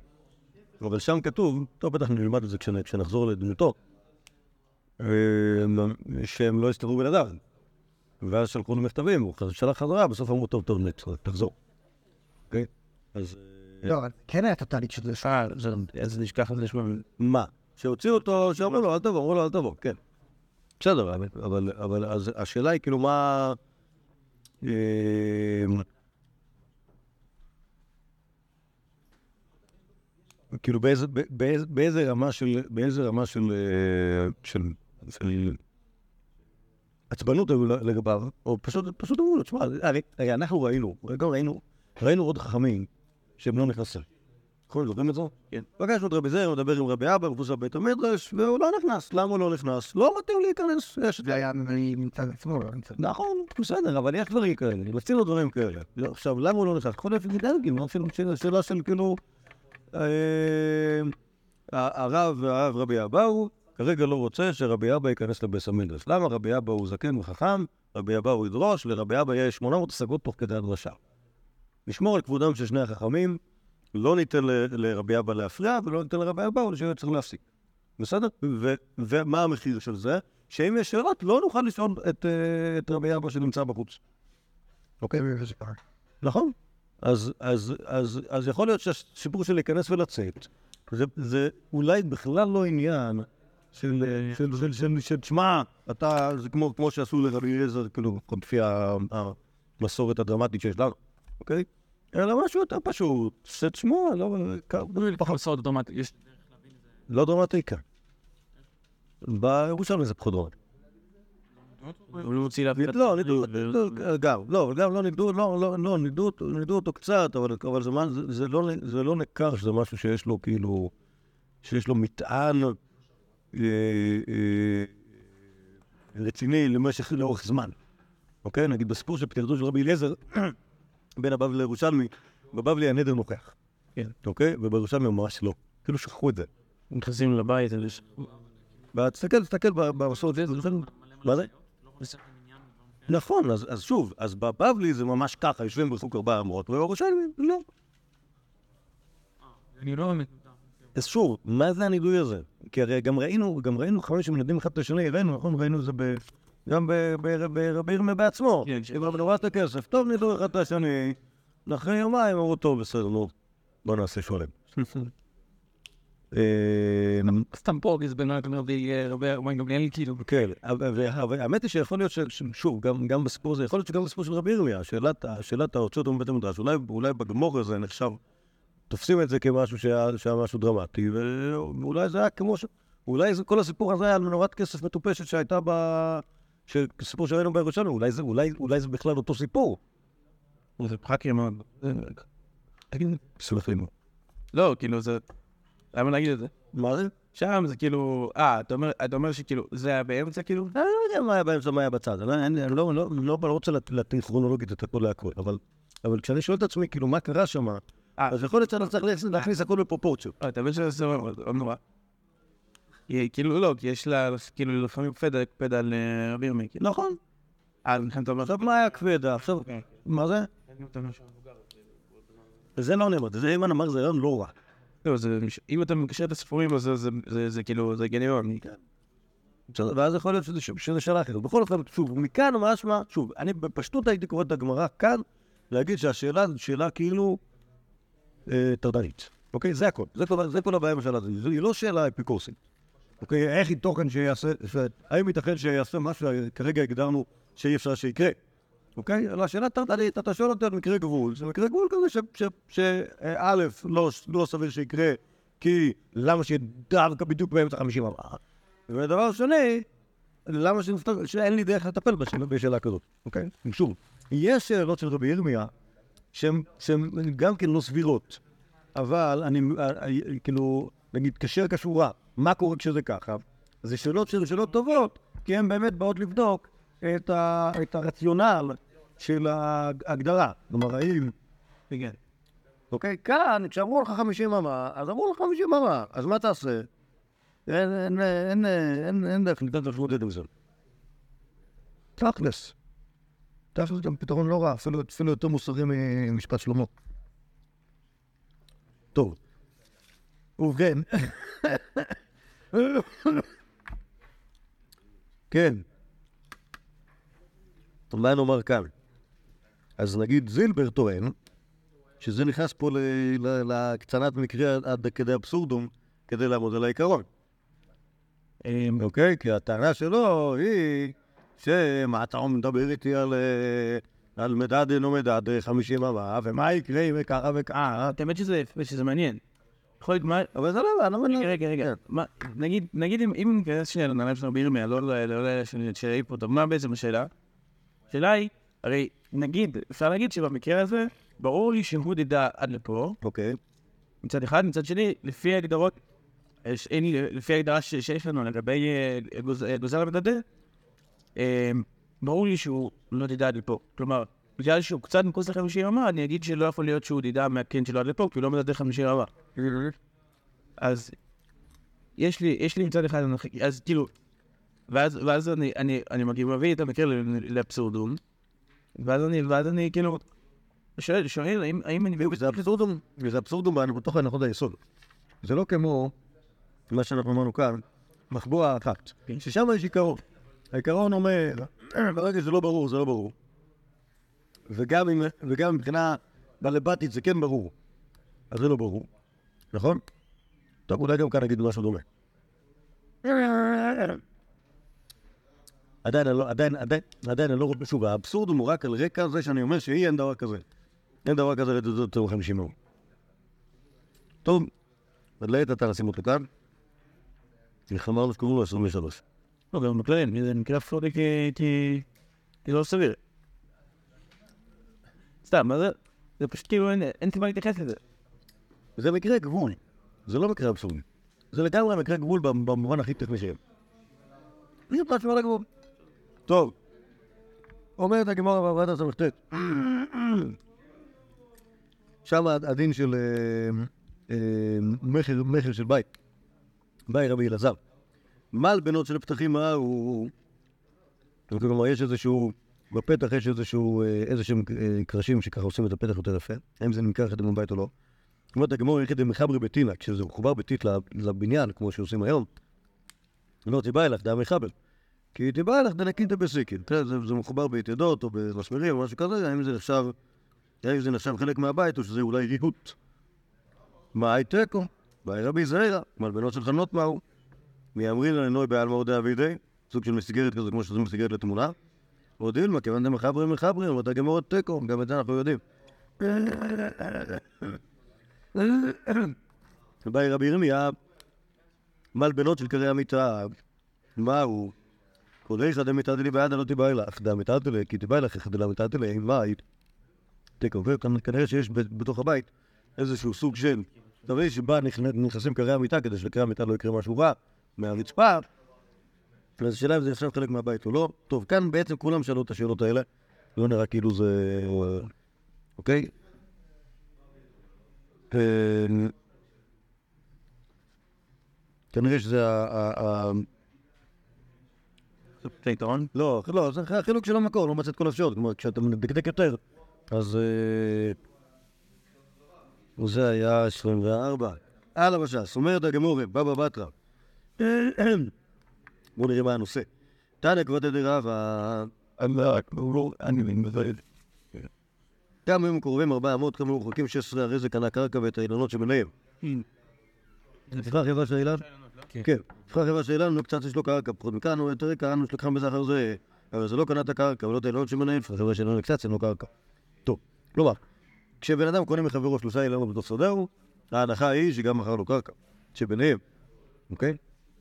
אבל שם כתוב, טוב, בטח נלמד את זה כשנ- כשנחזור לדמותו, אה, שהם לא הסתדרו בלעדיו. ואז שלחו לו מכתבים, הוא שלח חזרה, בסוף אמרו, טוב, טוב, נט, תחזור. אוקיי? אז... אה, לא, כן היה טוטאלית של זה. זה- נשכח את זה. מה? שהוציאו אותו, שאומרים לו, אל תבוא, אמרו לו, אל תבוא, כן. בסדר, אבל, אבל, אבל אז השאלה היא כאילו מה... אה, כאילו באיזה, באיזה, באיזה רמה של, באיזה רמה של, אה, של, של עצבנות היו לגביו, או פשוט, פשוט אמרו לו, תשמע, הרי, הרי אנחנו ראינו, גם ראינו, ראינו עוד חכמים שהם לא נכנסים. נכון, זוכרים את זה? כן. פגשנו את רבי זר, מדבר עם רבי אבא, מבוסס בית המדרש, והוא לא נכנס. למה הוא לא נכנס? לא מתאים להיכנס. זה היה מצד עצמו, לא מצד... נכון, בסדר, אבל יש דברים כאלה, רצינו דברים כאלה. לא, עכשיו, למה הוא לא נכנס? להיות שזה דלגים, לא אפילו שאלה- שאלה של כאילו... אה, הרב והרב רבי אבאו כרגע לא רוצה שרבי אבא ייכנס לבית המדרש. למה רבי אבא הוא זקן וחכם, רבי אבאו ידרוש, לרבי אבא יש 800 השגות תוך כדי הדרשה. נשמור על כבודם של שני החכמים, לא ניתן לרבי אבא להפריע ולא ניתן לרבי אבאו שהוא צריך להפסיק. בסדר? ומה המחיר של זה? שאם יש שאלות, לא נוכל לשאול את, אה, את רבי אבא שנמצא בחוץ. אוקיי, קרה. נכון. אז, אז, אז, אז יכול להיות שהסיפור של להיכנס ולצאת, זה, זה אולי בכלל לא עניין של, אה, של, של, של, של תשמע, אתה, זה כמו, כמו שעשו לרבי אליעזר, כאילו, לפי המסורת הדרמטית שיש לנו, אוקיי? אלא משהו יותר פשוט, שתשמע, לא, פחות מסורת דרמטית. יש... לא דרמטי כאן. בירושלים זה פחות דרמטי. הוא לא מוציא להביא... לא, נידו, נידו- גם, לא, גם לא נידו, לא, לא, לא, נידו אותו- קצת, אבל, לא, זה לא ניכר שזה משהו שיש לו כאילו, שיש לו מטען אה, אה, רציני למשך, לאורך זמן. אוקיי? נגיד בסיפור של פטירתו של רבי אליעזר, בין הבבלי לירושלמי, בבבלי הנדר נוכח. כן. אוקיי? ובירושלמי ממש לא. כאילו שכחו את זה. נכנסים לבית. תסתכל, תסתכל במסורת, מה זה? נכון, אז, אז שוב, אז בבבלי זה ממש ככה, יושבים בחוק ארבע אמרות, ובירושלמי, לא. אני לא באמת... אז שוב, מה זה הנידוי הזה? כי הרי גם ראינו, גם ראינו חברים שמנדים אחד את השני, ראינו, נכון? ראינו את זה ב... גם ברבי ירמיה בעצמו. כן, אם אמרנו, את הכסף, טוב, נידוי אחד את השני, אחרי יומיים אמרו, טוב, בסדר, נו, בוא נעשה שולם. אה, סתם פה גזבן רק רבי רבי גמליאל כאילו. כן, אבל- אבל האמת היא שיכול להיות, ש- ש- שוב, גם, בסיפור הזה, יכול להיות שגם בסיפור של רבי ירמיה, שאלת, ההוצאות מבית המדרש, אולי, בגמור הזה נחשב, תופסים את זה כמשהו שהיה, משהו דרמטי, ואולי זה היה כמו ש... אולי כל הסיפור הזה היה על מנורת כסף מטופשת שהייתה ב... ש- סיפור שראינו בירושלים, אולי זה, אולי, אולי זה בכלל אותו סיפור. זה פחקי מאוד. תגיד, סלח לי. לא, כאילו זה... למה להגיד את זה? מה זה? שם זה כאילו... אה, אתה אומר- שכאילו, זה היה באמצע כאילו? אני לא יודע מה היה באמצע, מה היה בצד. אני, לא, לא, לא, לא רוצה להתאים כרונולוגית את הכל להכל, אבל, אבל כשאני שואל את עצמי, כאילו, מה קרה שם, אה. אז יכול להיות שאני צריך להכניס- הכל בפרופורציות. אה, אתה מבין שזה מאוד מאוד נורא. כאילו לא, כי יש לה, כאילו לפעמים פדה הקפד על אה, ירמי, כאילו. נכון. אה, לכן אתה אומר... עכשיו, מה היה כבדה? עכשיו, מה זה? זה לא נאמר, זה אימן אמר, זה רעיון לא רע. לא, זה... אם אתה מקשר את הספורים, אז זה- כאילו, זה גניון. בסדר, ואז יכול להיות שזה, שזה שאלה אחרת. בכל אופן, שוב, מכאן משמע, שוב, אני בפשטות הייתי קורא את הגמרא כאן, להגיד שהשאלה זו שאלה כאילו אה, טרדנית. אוקיי? זה הכל. זה כל, זה כל הבעיה עם השאלה הזאת. היא לא שאלה אפיקורסית. אוקיי? איך היא תוכן שיעשה. האם ייתכן שיעשה משהו שכרגע הגדרנו שאי אפשר שיקרה? אוקיי? אלא השאלה טרדנית, אתה שואל אותי על מקרה גבול, זה מקרה גבול כזה שא', לא, לא סביר שיקרה, כי למה שיהיה דווקא בדיוק באמצע 50 הבאה? ודבר שני, למה שאין לי דרך לטפל בשאלה, בשאלה כזאת, אוקיי? שוב, יש שאלות של רבי ירמיה שהן גם כן לא סבירות, אבל אני, אה, אה, כאילו, נגיד, כשר כשורה, מה קורה כשזה ככה? זה שאלות שהן שאלות טובות, כי הן באמת באות לבדוק את, ה, את הרציונל של ההגדרה. כלומר, האם... כן. אוקיי? כאן, כשאמרו לך 50 אמה, אז אמרו לך 50 אמה, אז מה תעשה? אין, אין, אין, אין, אין דרך לתת להתמודד עם זה. תכלס. תכלס גם פתרון לא רע, אפילו, אפילו יותר מוסרי ממשפט שלמה. טוב. ובכן. כן. מה נאמר כאן? אז נגיד זילבר טוען שזה נכנס פה להקצנת מקרה עד כדי אבסורדום כדי לעמוד על העיקרון. אוקיי? כי הטענה שלו היא שמה אתה מדבר איתי על, אה, על מדד אינו מדד אה, 50 אמה, ומה יקרה אם ככה וככה? האמת שזה מעניין. יכול להיות מה... אבל זה לא, אני לא מבין. רגע, רגע. מה, נגיד, נגיד אם- ניכנס שנייה לנעליים שלנו בירמיה, לא לא לאלה של של היפוטו, מה בעצם השאלה? השאלה היא, הרי נגיד, אפשר להגיד שבמקרה הזה, ברור לי שהוא דידה עד לפה, אוקיי. מצד אחד, מצד שני, לפי ההגדרות, לפי ההגדרה שיש לנו לגבי אה, אה, גוזר המדדה, אה, ברור לי שהוא לא דידה עד לפה. כלומר, בגלל שהוא קצת מחוץ ל-50 רמה, אני אגיד שלא יכול להיות שהוא דידה מהקן שלו עד לפה, כי הוא לא מדדה 50 רמה. אז יש לי, יש לי מצד אחד, אז כאילו, ואז, ואז אני, אני, אני מגיע, מביא את המקרה לאבסורדום, ואז אני, ואז אני כאילו, שואל, שואל, האם, האם אני... זה אבסורדום, זה אבסורדום בתוך הנחות היסוד. זה לא כמו מה שאנחנו אמרנו כאן, מחבואה אחת, ששם יש עיקרון. העיקרון אומר, ברגע שזה לא ברור, זה לא ברור. וגם, אם, וגם מבחינה בלבטית זה כן ברור, אז זה לא ברור, נכון? טוב, אולי גם כאן נגיד משהו דומה. עדיין, לא- עדיין, עדיין, עדיין, אני לא רואה, שוב, האבסורד הוא רק על רקע זה שאני אומר שאי אין דבר כזה. אין דבר כזה לתת יותר מ-50 יום. טוב, אז לעת עתה נשים אותו כאן. איך אמרנו שקוראים לו 23. לא, גם בכללי, זה נקרא זה לא סביר. סתם, מה זה? זה פשוט כאילו אין- אין סיבה להתייחס לזה. זה מקרה גבול, זה לא מקרה אבסורדי. זה לגמרי מקרה גבול במ- במובן הכי טכני שהם. זה משהו על הגבול. טוב, אומרת הגמרא בעבודת הס"ט. שם הדין של אה, אה, מכר של בית. באי רבי אלעזר. מל בנות של פתחים רע הוא... כלומר, יש איזשהו... בפתח יש איזשהו... אה, איזשהם אה, קרשים שככה עושים את הפתח יותר יפה. האם זה נמכר חדר מבית או לא. אומרת הגמור יחיד מחברי ביתינה, כשזה מחובר לב- לבניין, כמו שעושים היום. לא תיבא אלך, דעה מחבל. כי תיבא אלך דנקינתא בסיקין. זה, מחובר ביתדות או במסמרים או משהו כזה, האם זה נחשב, האם זה נחשב חלק מהבית או שזה אולי ריהוט. מה הייתקו? באי רבי זעירא, מלבנות של חנות מהו? מי אמרין לנוי בעלמא עוד אבידי? סוג של מסגרת כזה, כמו שזה מסגרת לתמונה. או דילמה, כיוון דמחברים מחברים, אומרת הגמור תיקו, גם את זה אנחנו יודעים. באי רבי ירמיה, מלבנות של קרי המיטה, מהו? קודשא דמיתא דלי בידה לא תיבא לך, דמיתא דלי, כי תיבא לך, דמיתא דלי, מה היית? תיקו, וכנראה שיש בתוך הבית איזשהו סוג של, אתה מבין שבה נכנ- נכנסים קרי המיטה כדי שלקרי המיטה לא יקרה משהו רע מהרצפה, אז השאלה אם זה נחשב חלק מהבית או לא. טוב, כאן בעצם כולם שאלו את השאלות האלה, לא נראה כאילו זה... אוקיי? אה, כנראה שזה ה... זה יתרון. לא, לא, זה החילוק של המקור, לא מצא את כל האפשרות. כלומר, כשאתה מדקדק יותר, אז... אה, זה היה 24. הלאה בש"ס, אומרת הגמורים, בבא בתרא. בואו נראה מה הנושא. תנא כבוד דרבא, כמה היו קרובים 400, כמה היו רחוקים 16, הרי זה קנה קרקע ואת האילנות שביניהם. נבחר חברה של האילן? כן. נבחר חברה של האילן, נו קצת יש לו קרקע, פחות מכאן, הוא יותר קראנו שלקחם בזה אחר זה. אבל זה לא קנה את הקרקע, ולא את האילנות שביניהם, נבחר חברה של האילן קצת, אין לו קרקע. טוב, כלומר, כשבן אדם קונה מחברו שלושה אילנות בתוך שדהו, ההנחה היא שגם מכר לו קרקע, שביניהם, אוקיי?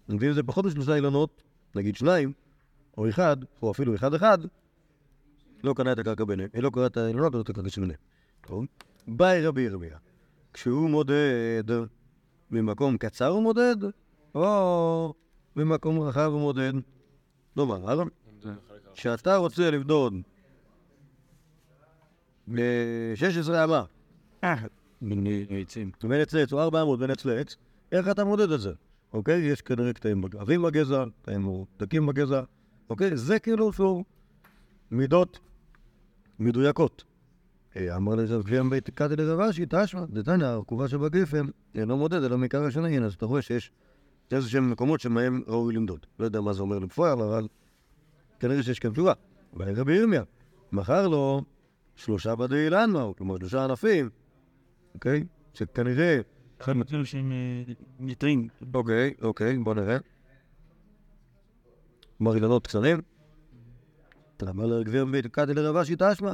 ואם זה פחות משלושה אילנות, נגיד שניים, או אחד, או אפילו אחד-אחד, לא קנה את הקרקע ביניהם, לא קנה את האילנות, ולא את הקרקע שביניהם. טוב. באי רבי ירמיה, כשהוא מודד, ממקום קצר הוא מודד, או ממקום רחב הוא מודד? כלומר, כשאתה רוצה לבדוד ב-16 אמה. בין עץ לעץ או 400 בין עץ לעץ, איך אתה מודד את זה? אוקיי? יש כנראה קטעים עבים בגזע, קטעים מרותקים בגזע, אוקיי? זה כאילו שהוא מידות מדויקות. אה, אמר לזה גביהם בית קטי לרבשי, תשמע, דתניא, הרכובה שבגפן, אינו מודד אלא מעיקר השנאים, אז אתה רואה שיש איזה שהם מקומות שמהם ראוי למדוד. לא יודע מה זה אומר בפועל, אבל כנראה שיש כאן תשובה. אבל רבי ירמיה, מכר לו שלושה בדי אילן מהו, כלומר שלושה ענפים, אוקיי? שכנראה... אחד מצאו שהם אה, נטרים. אוקיי, אוקיי, בוא נראה. כלומר אילנות קטנים. אמר לגביר בית קדי לרבשי תשמע.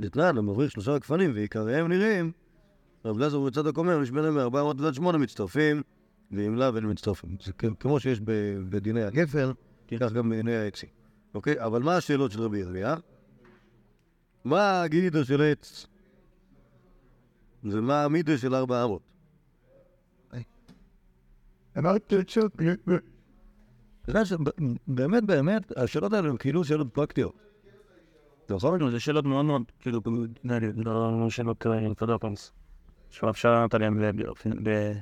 דתנן, הוא מבריך שלושה גפנים, ועיקריהם נראים רב אליעזר בן צדוק אומר, יש ביניהם מ-400 ועד 8 מצטרפים, ואם לאו אין מצטרפים. זה כמו שיש בדיני הגפן, כך גם בדיני העצים. אוקיי? אבל מה השאלות של רבי ירמיה? מה הגידו של עץ? ומה המידו של ארבע אמות? אמרתי שוב, אתה יודע שבאמת באמת, השאלות האלה הן כאילו שאלות פרקטיות. נכון? זה שאלות מאוד מאוד, כאילו, נראה לי, לא שאלות, אה, אתה יודע, פנס. שאפשר לענות עליהן ב- ב...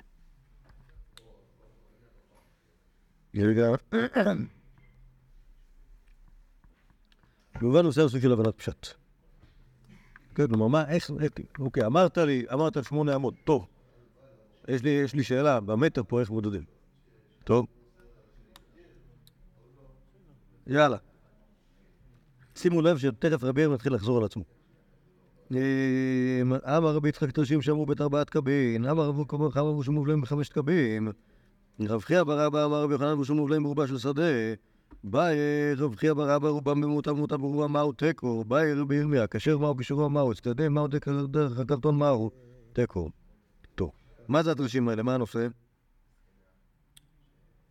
כמובן נושא הסוג של הבנת פשט. כן, כלומר, מה, איך, איך- אוקיי, אמרת לי, אמרת שמונה אמות, טוב. יש לי, יש לי שאלה, במטר פה איך מודדים? טוב. יאללה. שימו לב שתכף רבי יאיר מתחיל לחזור על עצמו. אה, אמר רבי יצחק תרשים שאמרו בית ארבעת קבין, אמר רבו כמוך אמר רבו שמובלעים בחמשת קבין. רב חייא בר אבא אמר רבי יוחנן ושום מובלעים ברובה של שדה. באי רב חייא בר אבא רובם במותה במותה ברובם מהו תיקו. באי רבי ירמיה, כשר מהו כשרו מהו, צדדי מהו דרך הקרטון מהו תיקו. מה זה התרשים האלה? מה הנושא?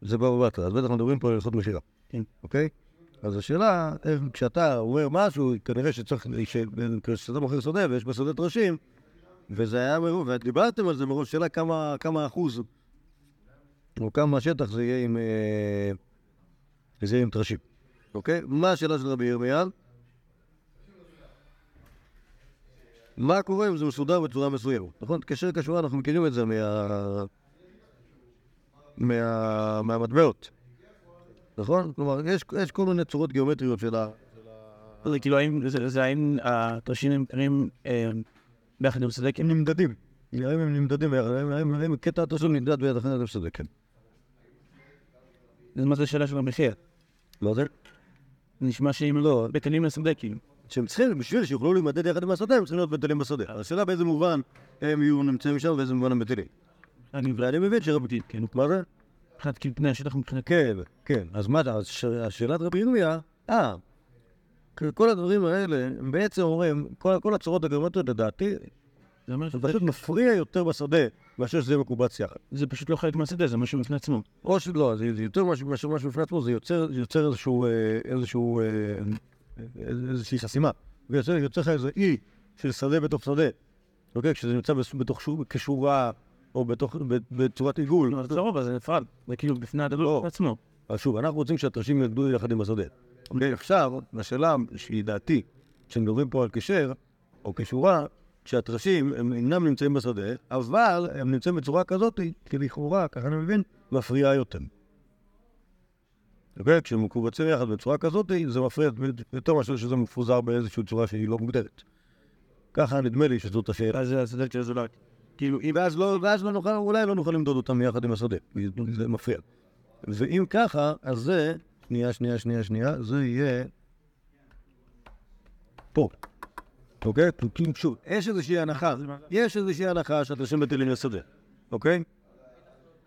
זה בבא בתרא, אז בטח מדברים פה על הלכות מכירה. כן. אוקיי? אז השאלה, כשאתה אומר משהו, כנראה שצריך, כשאתה מוכר שדה ויש בשדה טרשים, וזה היה מראש, ודיברתם על זה מראש, שאלה כמה, כמה אחוז, או כמה שטח זה יהיה עם, אה, זה יהיה עם טרשים. אוקיי? מה השאלה של רבי ירמיה? מה קורה אם זה מסודר בצורה מסוימת? נכון? קשר כשורה, אנחנו מכירים את זה מה... מה... מהמטבעות. נכון? כלומר, יש, יש כל מיני צורות גיאומטריות של ה... זה כאילו, האם, זה זה האם הטרשים נמכרים אה, ביחד עם סדקים? הם נמדדים. האם הם נמדדים ביחד? האם- קטע התרשים נמדד ביחד אחרת בסדר, כן. זה מה זה שאלה של המחיר? לא זה? נשמע שאם לא, בטלים לשדה, כאילו. שהם צריכים, בשביל שיוכלו להימדד יחד עם השדה, הם צריכים להיות בטלים בשדה. אבל השאלה באיזה מובן הם יהיו נמצאים שם ובאיזה מובן הם בטלים. אני מבין שרבי... כן, מה זה? מבחינת כאילו פני השטח מבחינת... כן, כן. אז מה, אז השאלת רבי ירמיה, אה, כל הדברים האלה, הם בעצם אומרים, כל הצורות הגיאומטריות לדעתי, זה אומר זה פשוט מפריע יותר בשדה, מאשר שזה מקובץ יחד. שזה פשוט לא חלק מהשדה, זה משהו בפני עצמו. או שלא, זה זה יותר משהו בפני עצמו, זה יוצר זה יוצר איזשהו, איזושהי חסימה. יוצר לך איזה אי של שדה בתוך שדה. אוקיי? כשזה נמצא בתוך שור, כשורה, או בתוך, בצורת עיגול. לא, זה לרוב, זה נפרד. זה כאילו בפני הדבר לא. עצמו. אז שוב, אנחנו רוצים שהטרשים ילמדו יחד עם השדה. אוקיי, עכשיו, השאלה שהיא דעתי, כשמדברים פה על קשר, או כשורה, שהטרשים הם אינם נמצאים בשדה, אבל הם נמצאים בצורה כזאת, שלכאורה, ככה אני מבין, מפריעה יותר. אוקיי? כשהם מקובצים יחד בצורה כזאת, זה מפריע יותר מאשר שזה מפוזר באיזושהי צורה שהיא לא מוגדרת. ככה נדמה לי שזאת השאלה. אז זה של הזולת. כאילו, אם... ואז לא, ואז לא נוכל, אולי לא נוכל למדוד אותם יחד עם השדה, זה מפריע. ואם ככה, אז זה, שנייה, שנייה, שנייה, שנייה, זה יהיה פה. אוקיי? שוב, יש איזושהי הנחה, יש איזושהי הנחה שהתרשים בטלים לשדה, אוקיי?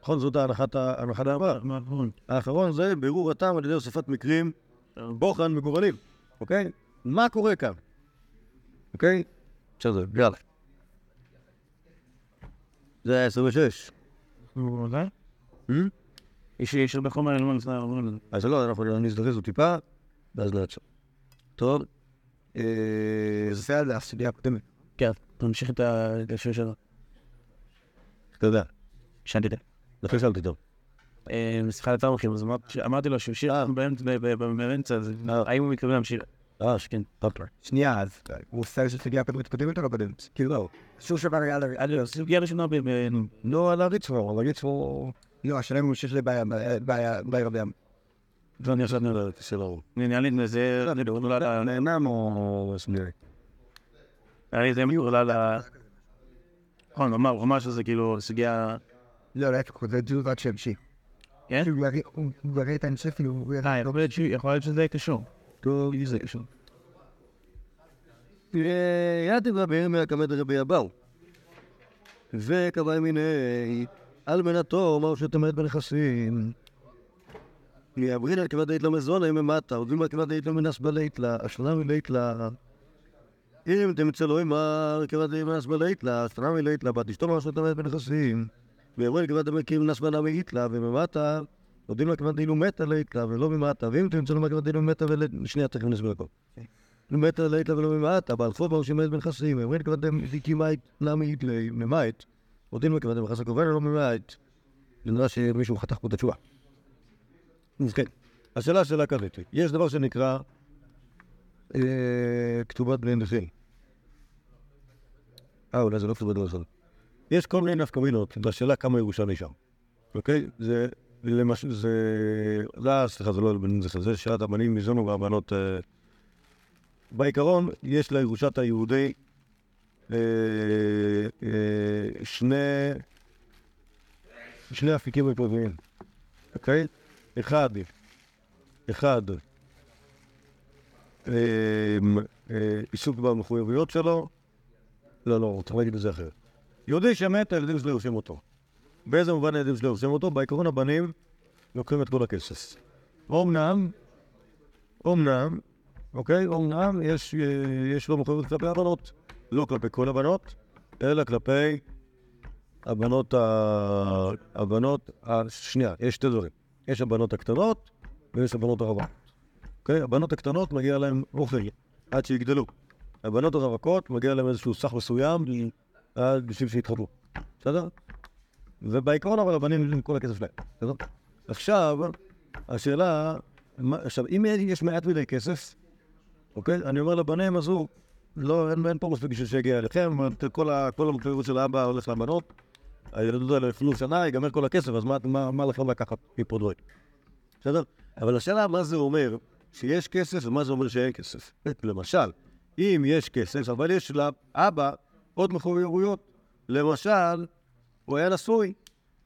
נכון, זאת ההנחת הנחת העבר. מה נכון? האחרון זה בירור הטעם על ידי הוספת מקרים בוחן מגורלים, אוקיי? מה קורה כאן? אוקיי? בסדר, יאללה. זה היה 26. נו, זה? Hmm? יש הרבה חומר, לא מנסה לעבור על זה. אז לא, אנחנו נזדרז עוד טיפה, ואז נעצור. טוב. אה, זה על הסוגיה הקודמת. כן, תמשיך את השאלה שלו. אתה יודע, את זה. לכן שאלתי טוב. אה, שיחה מרחיב, אז אמרתי- אמרתי לו שהוא שיר באמצע, ב- באמצע, אז האם הוא מתכוון להמשיך? אה, שכן, טוב. שנייה, אז הוא עושה איזה סוגיה הקודמת קודמת או לא קודמת? כאילו לא. שום דבר היה ל... עד לא, סוגיה ראשונה ב... ב- לא, על הריצפור, על הריצפור... לא, השאלה אם הוא שיש לבעיה, בעיה, בעיה רבי ים. לא, אני עכשיו נראה. שלו. נראה לי זה... אני לא יודע, נראה נהנם או סמירי? לי זה עולה ל... נכון, הוא אמר, הוא אמר שזה כאילו סוגיה... לא, להפך, זה תזוזת שהמשיך. כן? הוא יראה- הוא יראה את ההמשך, כאילו, הוא יראה... אה, יכול להיות שזה קשור. טוב. זה קשור. יתיב רבי ירמיה כמד רבי אבאו. וקבע ימיני, על מנתו מהו שתמד בנכסים. על כבד דאית לא מזונה ממטה, על כבד דאית לא מנס בלית לה, השנה מלית לה. אם תמצא לו אמר, כבד אמנס בלית לה, סתנה מלית לה, בת אשתו ממש ותמת בנכסים. ואומרים אמקים נס בנה מאית לה, וממטה, נותנים לה כבד אילו מתה לית לה, ולא ממטה. ואם תמצא לו כבד אילו מתה ולית, שנייה, תכף נסביר הכל. לא מתה לית לה ולא ממטה, בעל חוב ברוך שמת בנכסים. ואומרים כבד אמקים מאית לה מאית לה, ממאית. נותנים לה כבד אמכס הכוון ולא ממאית. זה נראה שמישהו חתך פה את התשובה. אז כן, השאלה שאלה כזאת, יש דבר שנקרא אה, כתובת בני נכים. אה, אולי זה לא כתובת בני נכים. יש כל מיני נפקמינות בשאלה כמה ירושה נשאר, אוקיי? זה, למש... זה, לא, סליחה, זה לא בני נכים, זה שאלת הבנים ניזונו והבנות... אה, בעיקרון, יש לירושת היהודי שני, שני אפיקים עקרוניים, אוקיי? אחד, אחד, עיסוק במחויבויות שלו, לא, לא, צריך להגיד את זה אחרת. יהודי שמת, הילדים שלו יורשים אותו. באיזה מובן הילדים שלו יורשים אותו? בעיקרון הבנים לוקחים את כל הכסף. אומנם, אומנם, אוקיי? אומנם יש, אה, יש לו מחויבות כלפי הבנות. לא כלפי כל הבנות, אלא כלפי הבנות ה... הבנות ה... שנייה, יש שתי דברים. יש הבנות הקטנות ויש הבנות הרבות. אוקיי? הבנות הקטנות מגיע להן אוכל עד שיגדלו. הבנות הרווקות מגיע להן איזשהו סך מסוים עד בשביל שיתחתנו. בסדר? ובעיקרון אבל הבנים נותנים כל הכסף שלהם. בסדר? עכשיו, השאלה, עכשיו, אם יש מעט מדי כסף, אוקיי? אני אומר לבנים, עזבו, לא, אין, אין פה מספיק בשביל שיגיע אליכם, כל, המחויבות של האבא הולך לבנות, הילדות האלה יפלו שנה, ייגמר כל הכסף, אז מה, מה, מה לכם לקחת מפה דברים? בסדר? אבל השאלה מה זה אומר שיש כסף ומה זה אומר שאין כסף. למשל, אם יש כסף, אבל יש לאבא עוד מחויבויות. למשל, הוא היה נשוי,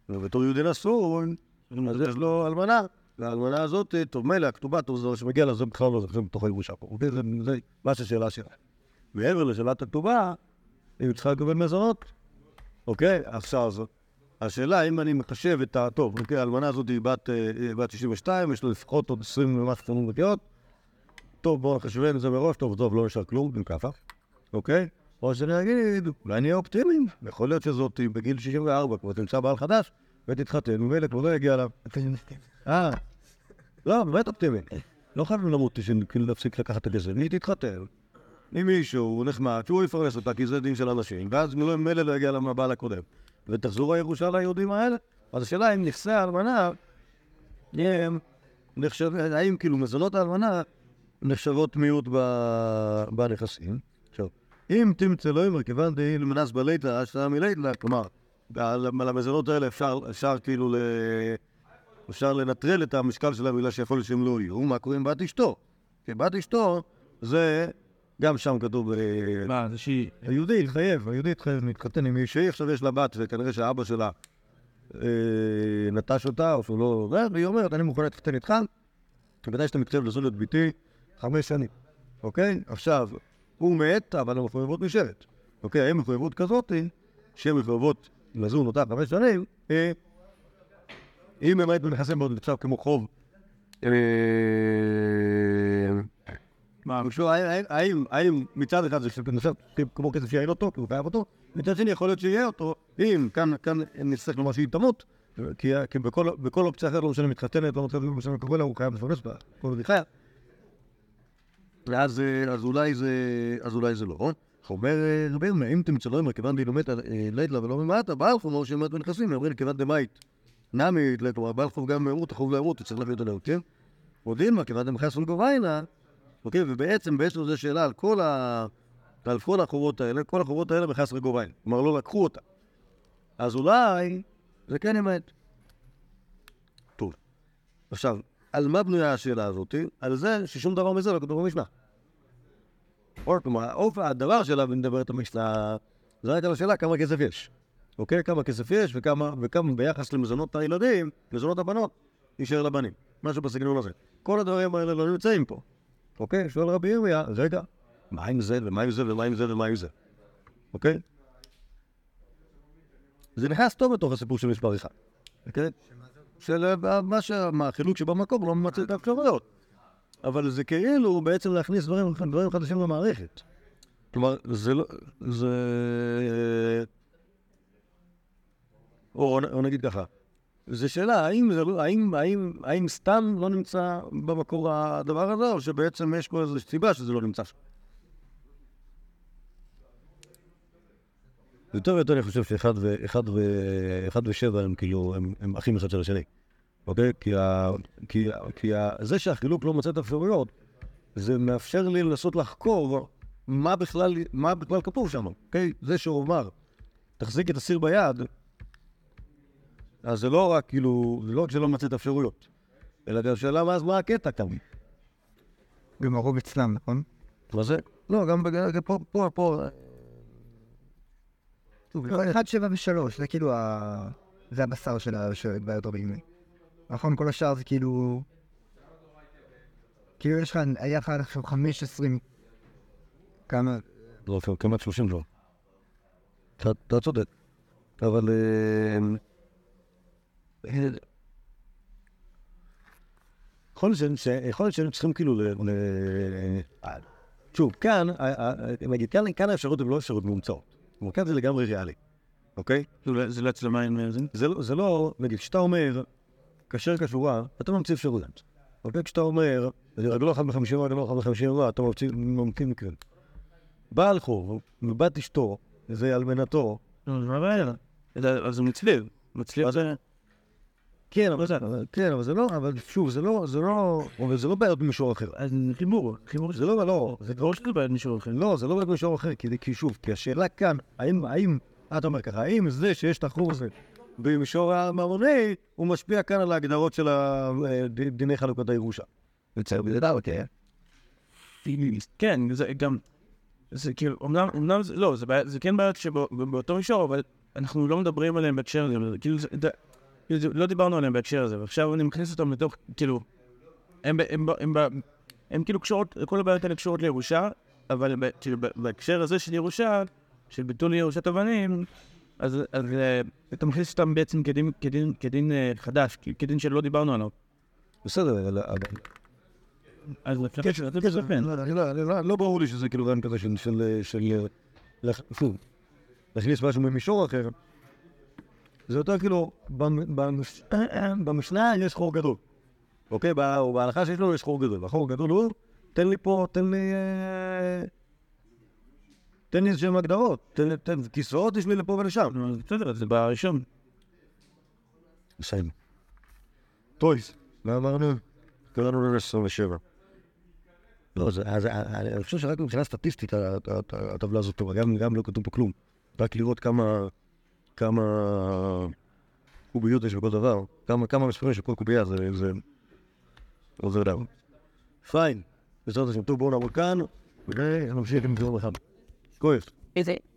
ובתור יהודי נשוי, אז יש לו אלמנה. והאלמנה הזאת, טוב, מילא, הכתובה, טוב, זה שמגיע לה, זה בכלל לא, זה בתוך הירושה פה. זה, זה מה שהשאלה שלה. מעבר לשאלת הכתובה, היא צריכה לקבל מזונות. אוקיי? עכשיו, השאלה אם אני מחשב את ה... טוב, אוקיי, האלמנה הזאת היא בת, אה, בת 62, יש לה לפחות עוד 20 ומשהו לחיות. טוב, בואו נחשבן את זה מראש, טוב, טוב, לא נשאר כלום, אם ככה, אוקיי? או שאני אגיד, אולי נהיה אופטימיים, יכול להיות שזאת בגיל 64 כבר תמצא בעל חדש, ותתחתן, ומילא כבר לא יגיע לה. אה, לא, באמת אופטימי. לא חייבים למות כאילו להפסיק לקחת את הכסף, היא תתחתן. עם מישהו נחמד, שהוא יפרנס אותה, כי זה דין של אנשים, ואז מילא לא יגיע לבעל הקודם. ותחזור הירושה ליהודים האלה. אז השאלה אם נכסי האלמנה, הם נחשב, האם כאילו מזונות האלמנה נחשבות מיעוט ב- בנכסים. אם תמצא לא יאמר, כיוון דהיל מנס בליתא, אשתא מליתא, כלומר, על המזונות האלה אפשר, אפשר כאילו ל... אפשר לנטרל את המשקל שלהם בגלל שיכול להיות שהם לא יהיו. מה קורה עם בת אשתו? כי בת אשתו זה, גם שם כתוב... אה, מה, זה שהיא... היהודי התחייב, היהודי התחייב להתחתן עם מישהי, עכשיו יש לה בת, וכנראה שהאבא שלה אה, נטש אותה, או שהוא לא... והיא אומרת, אני מוכנה להתחתן איתך, כדאי שאתה מתחייב לעשות את ביתי חמש שנים, אוקיי? עכשיו, הוא מת, אבל המחויבות נשארת. אוקיי, האם מחויבות כזאת, שהן מחויבות לזון אותה חמש שנים, אה, אם באמת בנכסים מאוד נחשב כמו חוב, אה, מה, האם- מצד אחד זה נחשב כמו כסף שאין אותו, כי הוא חייב אותו, מצד שני יכול להיות שיהיה אותו, אם כאן, נצטרך לומר שהיא תמות, כי, בכל, אופציה אחרת, לא משנה מתחתנת, לא משנה, לא משנה קורה לה, הוא חייב לפרנס בה, כל עוד היא חיה. ואז אה, אולי זה, אז אולי זה לא. אומר אה, רבי ירמיה, אם תמצא לו, כיוון דילומת לית לה ולא ממעטה, חוב או שמת בנכסים, אומרים כיוון דמאית. נמי, כלומר, בעל חוב גם מהירות, החוב להירות, צריך להביא אותו להות, כן? מודיעין מה, כיוון דמחס ולגוביינה, אוקיי? ובעצם, בעצם זו שאלה על כל ה... כל החובות האלה, כל החובות האלה בחס רגוביים. כלומר, לא לקחו אותה. אז אולי זה כן אמת. טוב. עכשיו, על מה בנויה השאלה הזאת? על זה ששום דבר מזה לא כתוב במשנה. או כלומר, האופן, הדבר שעליו מדברת המשנה, רק על השאלה כמה כסף יש. אוקיי? כמה כסף יש וכמה, וכמה ביחס למזונות הילדים, מזונות הבנות, יישאר לבנים. משהו בסגנון הזה. כל הדברים האלה לא נמצאים פה. אוקיי? שואל רבי ירמיה, רגע, מה עם זה, ומה עם זה, ומה עם זה, ומה עם זה? אוקיי? זה נכנס טוב בתוך הסיפור של מספר אחד. אוקיי? של אה, מה שה- מה, החילוק שבמקום לא ממצה את האפשרויות. אבל זה כאילו בעצם להכניס דברים, דברים חדשים למערכת. כלומר, זה לא... זה... או, או נגיד ככה, זו שאלה, האם, זה, לא- האם, האם, האם סתם לא נמצא במקור הדבר הזה, או שבעצם יש פה איזו סיבה שזה לא נמצא שם? יותר ויותר אני חושב שאחד ו- אחד ו- אחד ושבע הם כאילו, הם, הם אחים אחד של השני, אוקיי? כי, ה, כי, ה- כי ה, זה שהחילוק לא מוצא את האפשרויות, זה מאפשר לי לנסות לחקור מה בכלל, מה בכלל כתוב שם, אוקיי? זה שהוא אמר, תחזיק את הסיר ביד, אז זה לא רק כאילו, זה לא רק שלא מצא את האפשרויות, אלא גם שאלה מה, מה הקטע כאן. גם הרוב אצלם, נכון? מה זה? לא, גם בג- פה, פה, פה, לא, אחד, שבע ושלוש, זה כאילו ה... זה הבשר של בעיות רבים. נכון, כל השאר זה כאילו... כאילו יש לך, היה לך עכשיו חמש עשרים... כמה? לא, כמעט שלושים כבר. אתה, צודק, אבל... אה, יכול להיות שהם- צריכים כאילו ל... ל- שוב, כאן, ה- ה- נגיד, כאן, כאן האפשרות הן לא אפשרות מומצאות. כלומר, כאן זה לגמרי ריאלי, אוקיי? זה לא- לא אצל המים, זה... זה לא, לא, נגיד, כשאתה אומר, כשר כשורה, אתה ממציא אפשרויות. אוקיי? כשאתה אומר, רגלו אחד בחמישים רגלו אחד בחמישים רע, אתה ממציא, מקרים. בעל חוב, מבת אשתו, זה אלמנתו, לא, זה מה הבעיה? אז הוא מצליב. מצליב זה... כן, אבל, כן, אבל זה לא, אבל שוב, זה לא, זה לא, אבל זה לא בעיות במישור אחר. אז חיבור, חיבור זה לא, לא, זה ברור שזה בעיה מישהו אחר. לא, זה לא בעיות במישור אחר, כי, שוב, כי השאלה כאן, האם, האם, אתה אומר ככה, האם זה שיש את החור הזה במישור הממוני, הוא משפיע כאן על ההגדרות של דיני חלוקת הירושה. כן, זה גם... זה כאילו, אמנם, אמנם זה, לא, זה, זה כן בעיות שבאותו מישור, אבל אנחנו לא מדברים עליהם בהקשר הזה, כאילו, לא דיברנו עליהם בהקשר הזה, ועכשיו אני מכניס אותם לתוך, כאילו, הם, הם, הם, ב- הם כאילו קשורות, כל הבעיות האלה קשורות לירושה, אבל כאילו, בהקשר הזה של ירושה, של ביטול ירושת אבנים, אז, אז אה, אתה מכניס אותם בעצם כדין, כדין, כדין אה, חדש, כדין שלא דיברנו עליו. בסדר, אבל... אז כן, אפשר כן, לתת כן, לא, אני לא- אני לא- לא ברור לי שזה כאילו רעיון כזה של... שוב, להכניס משהו ממישור אחר. זה יותר כאילו, במ- במש- במשנה יש חור גדול. אוקיי? בה- או בהלכה שיש לנו יש חור גדול. החור הגדול הוא, תן לי פה, תן לי... אה, תן לי איזה שהם הגדרות. תן לי, תן, כיסאות יש לי לפה ולשם. בסדר, זה בראשון. מסיים. טויס. מה אמרנו? קראנו לנו 27. לא, אז, אני אני חושב שרק מבחינה סטטיסטית הטבלה הזאת טובה, גם, גם לא כתוב פה כלום. רק לראות כמה, כמה קוביות יש בכל דבר, כמה, כמה מספרים של כל קובייה, זה, זה עוזר לנו. פיין, בעזרת השם, טוב, בואו נעמוד כאן, ונמשיך עם דיון אחד. כואב. It?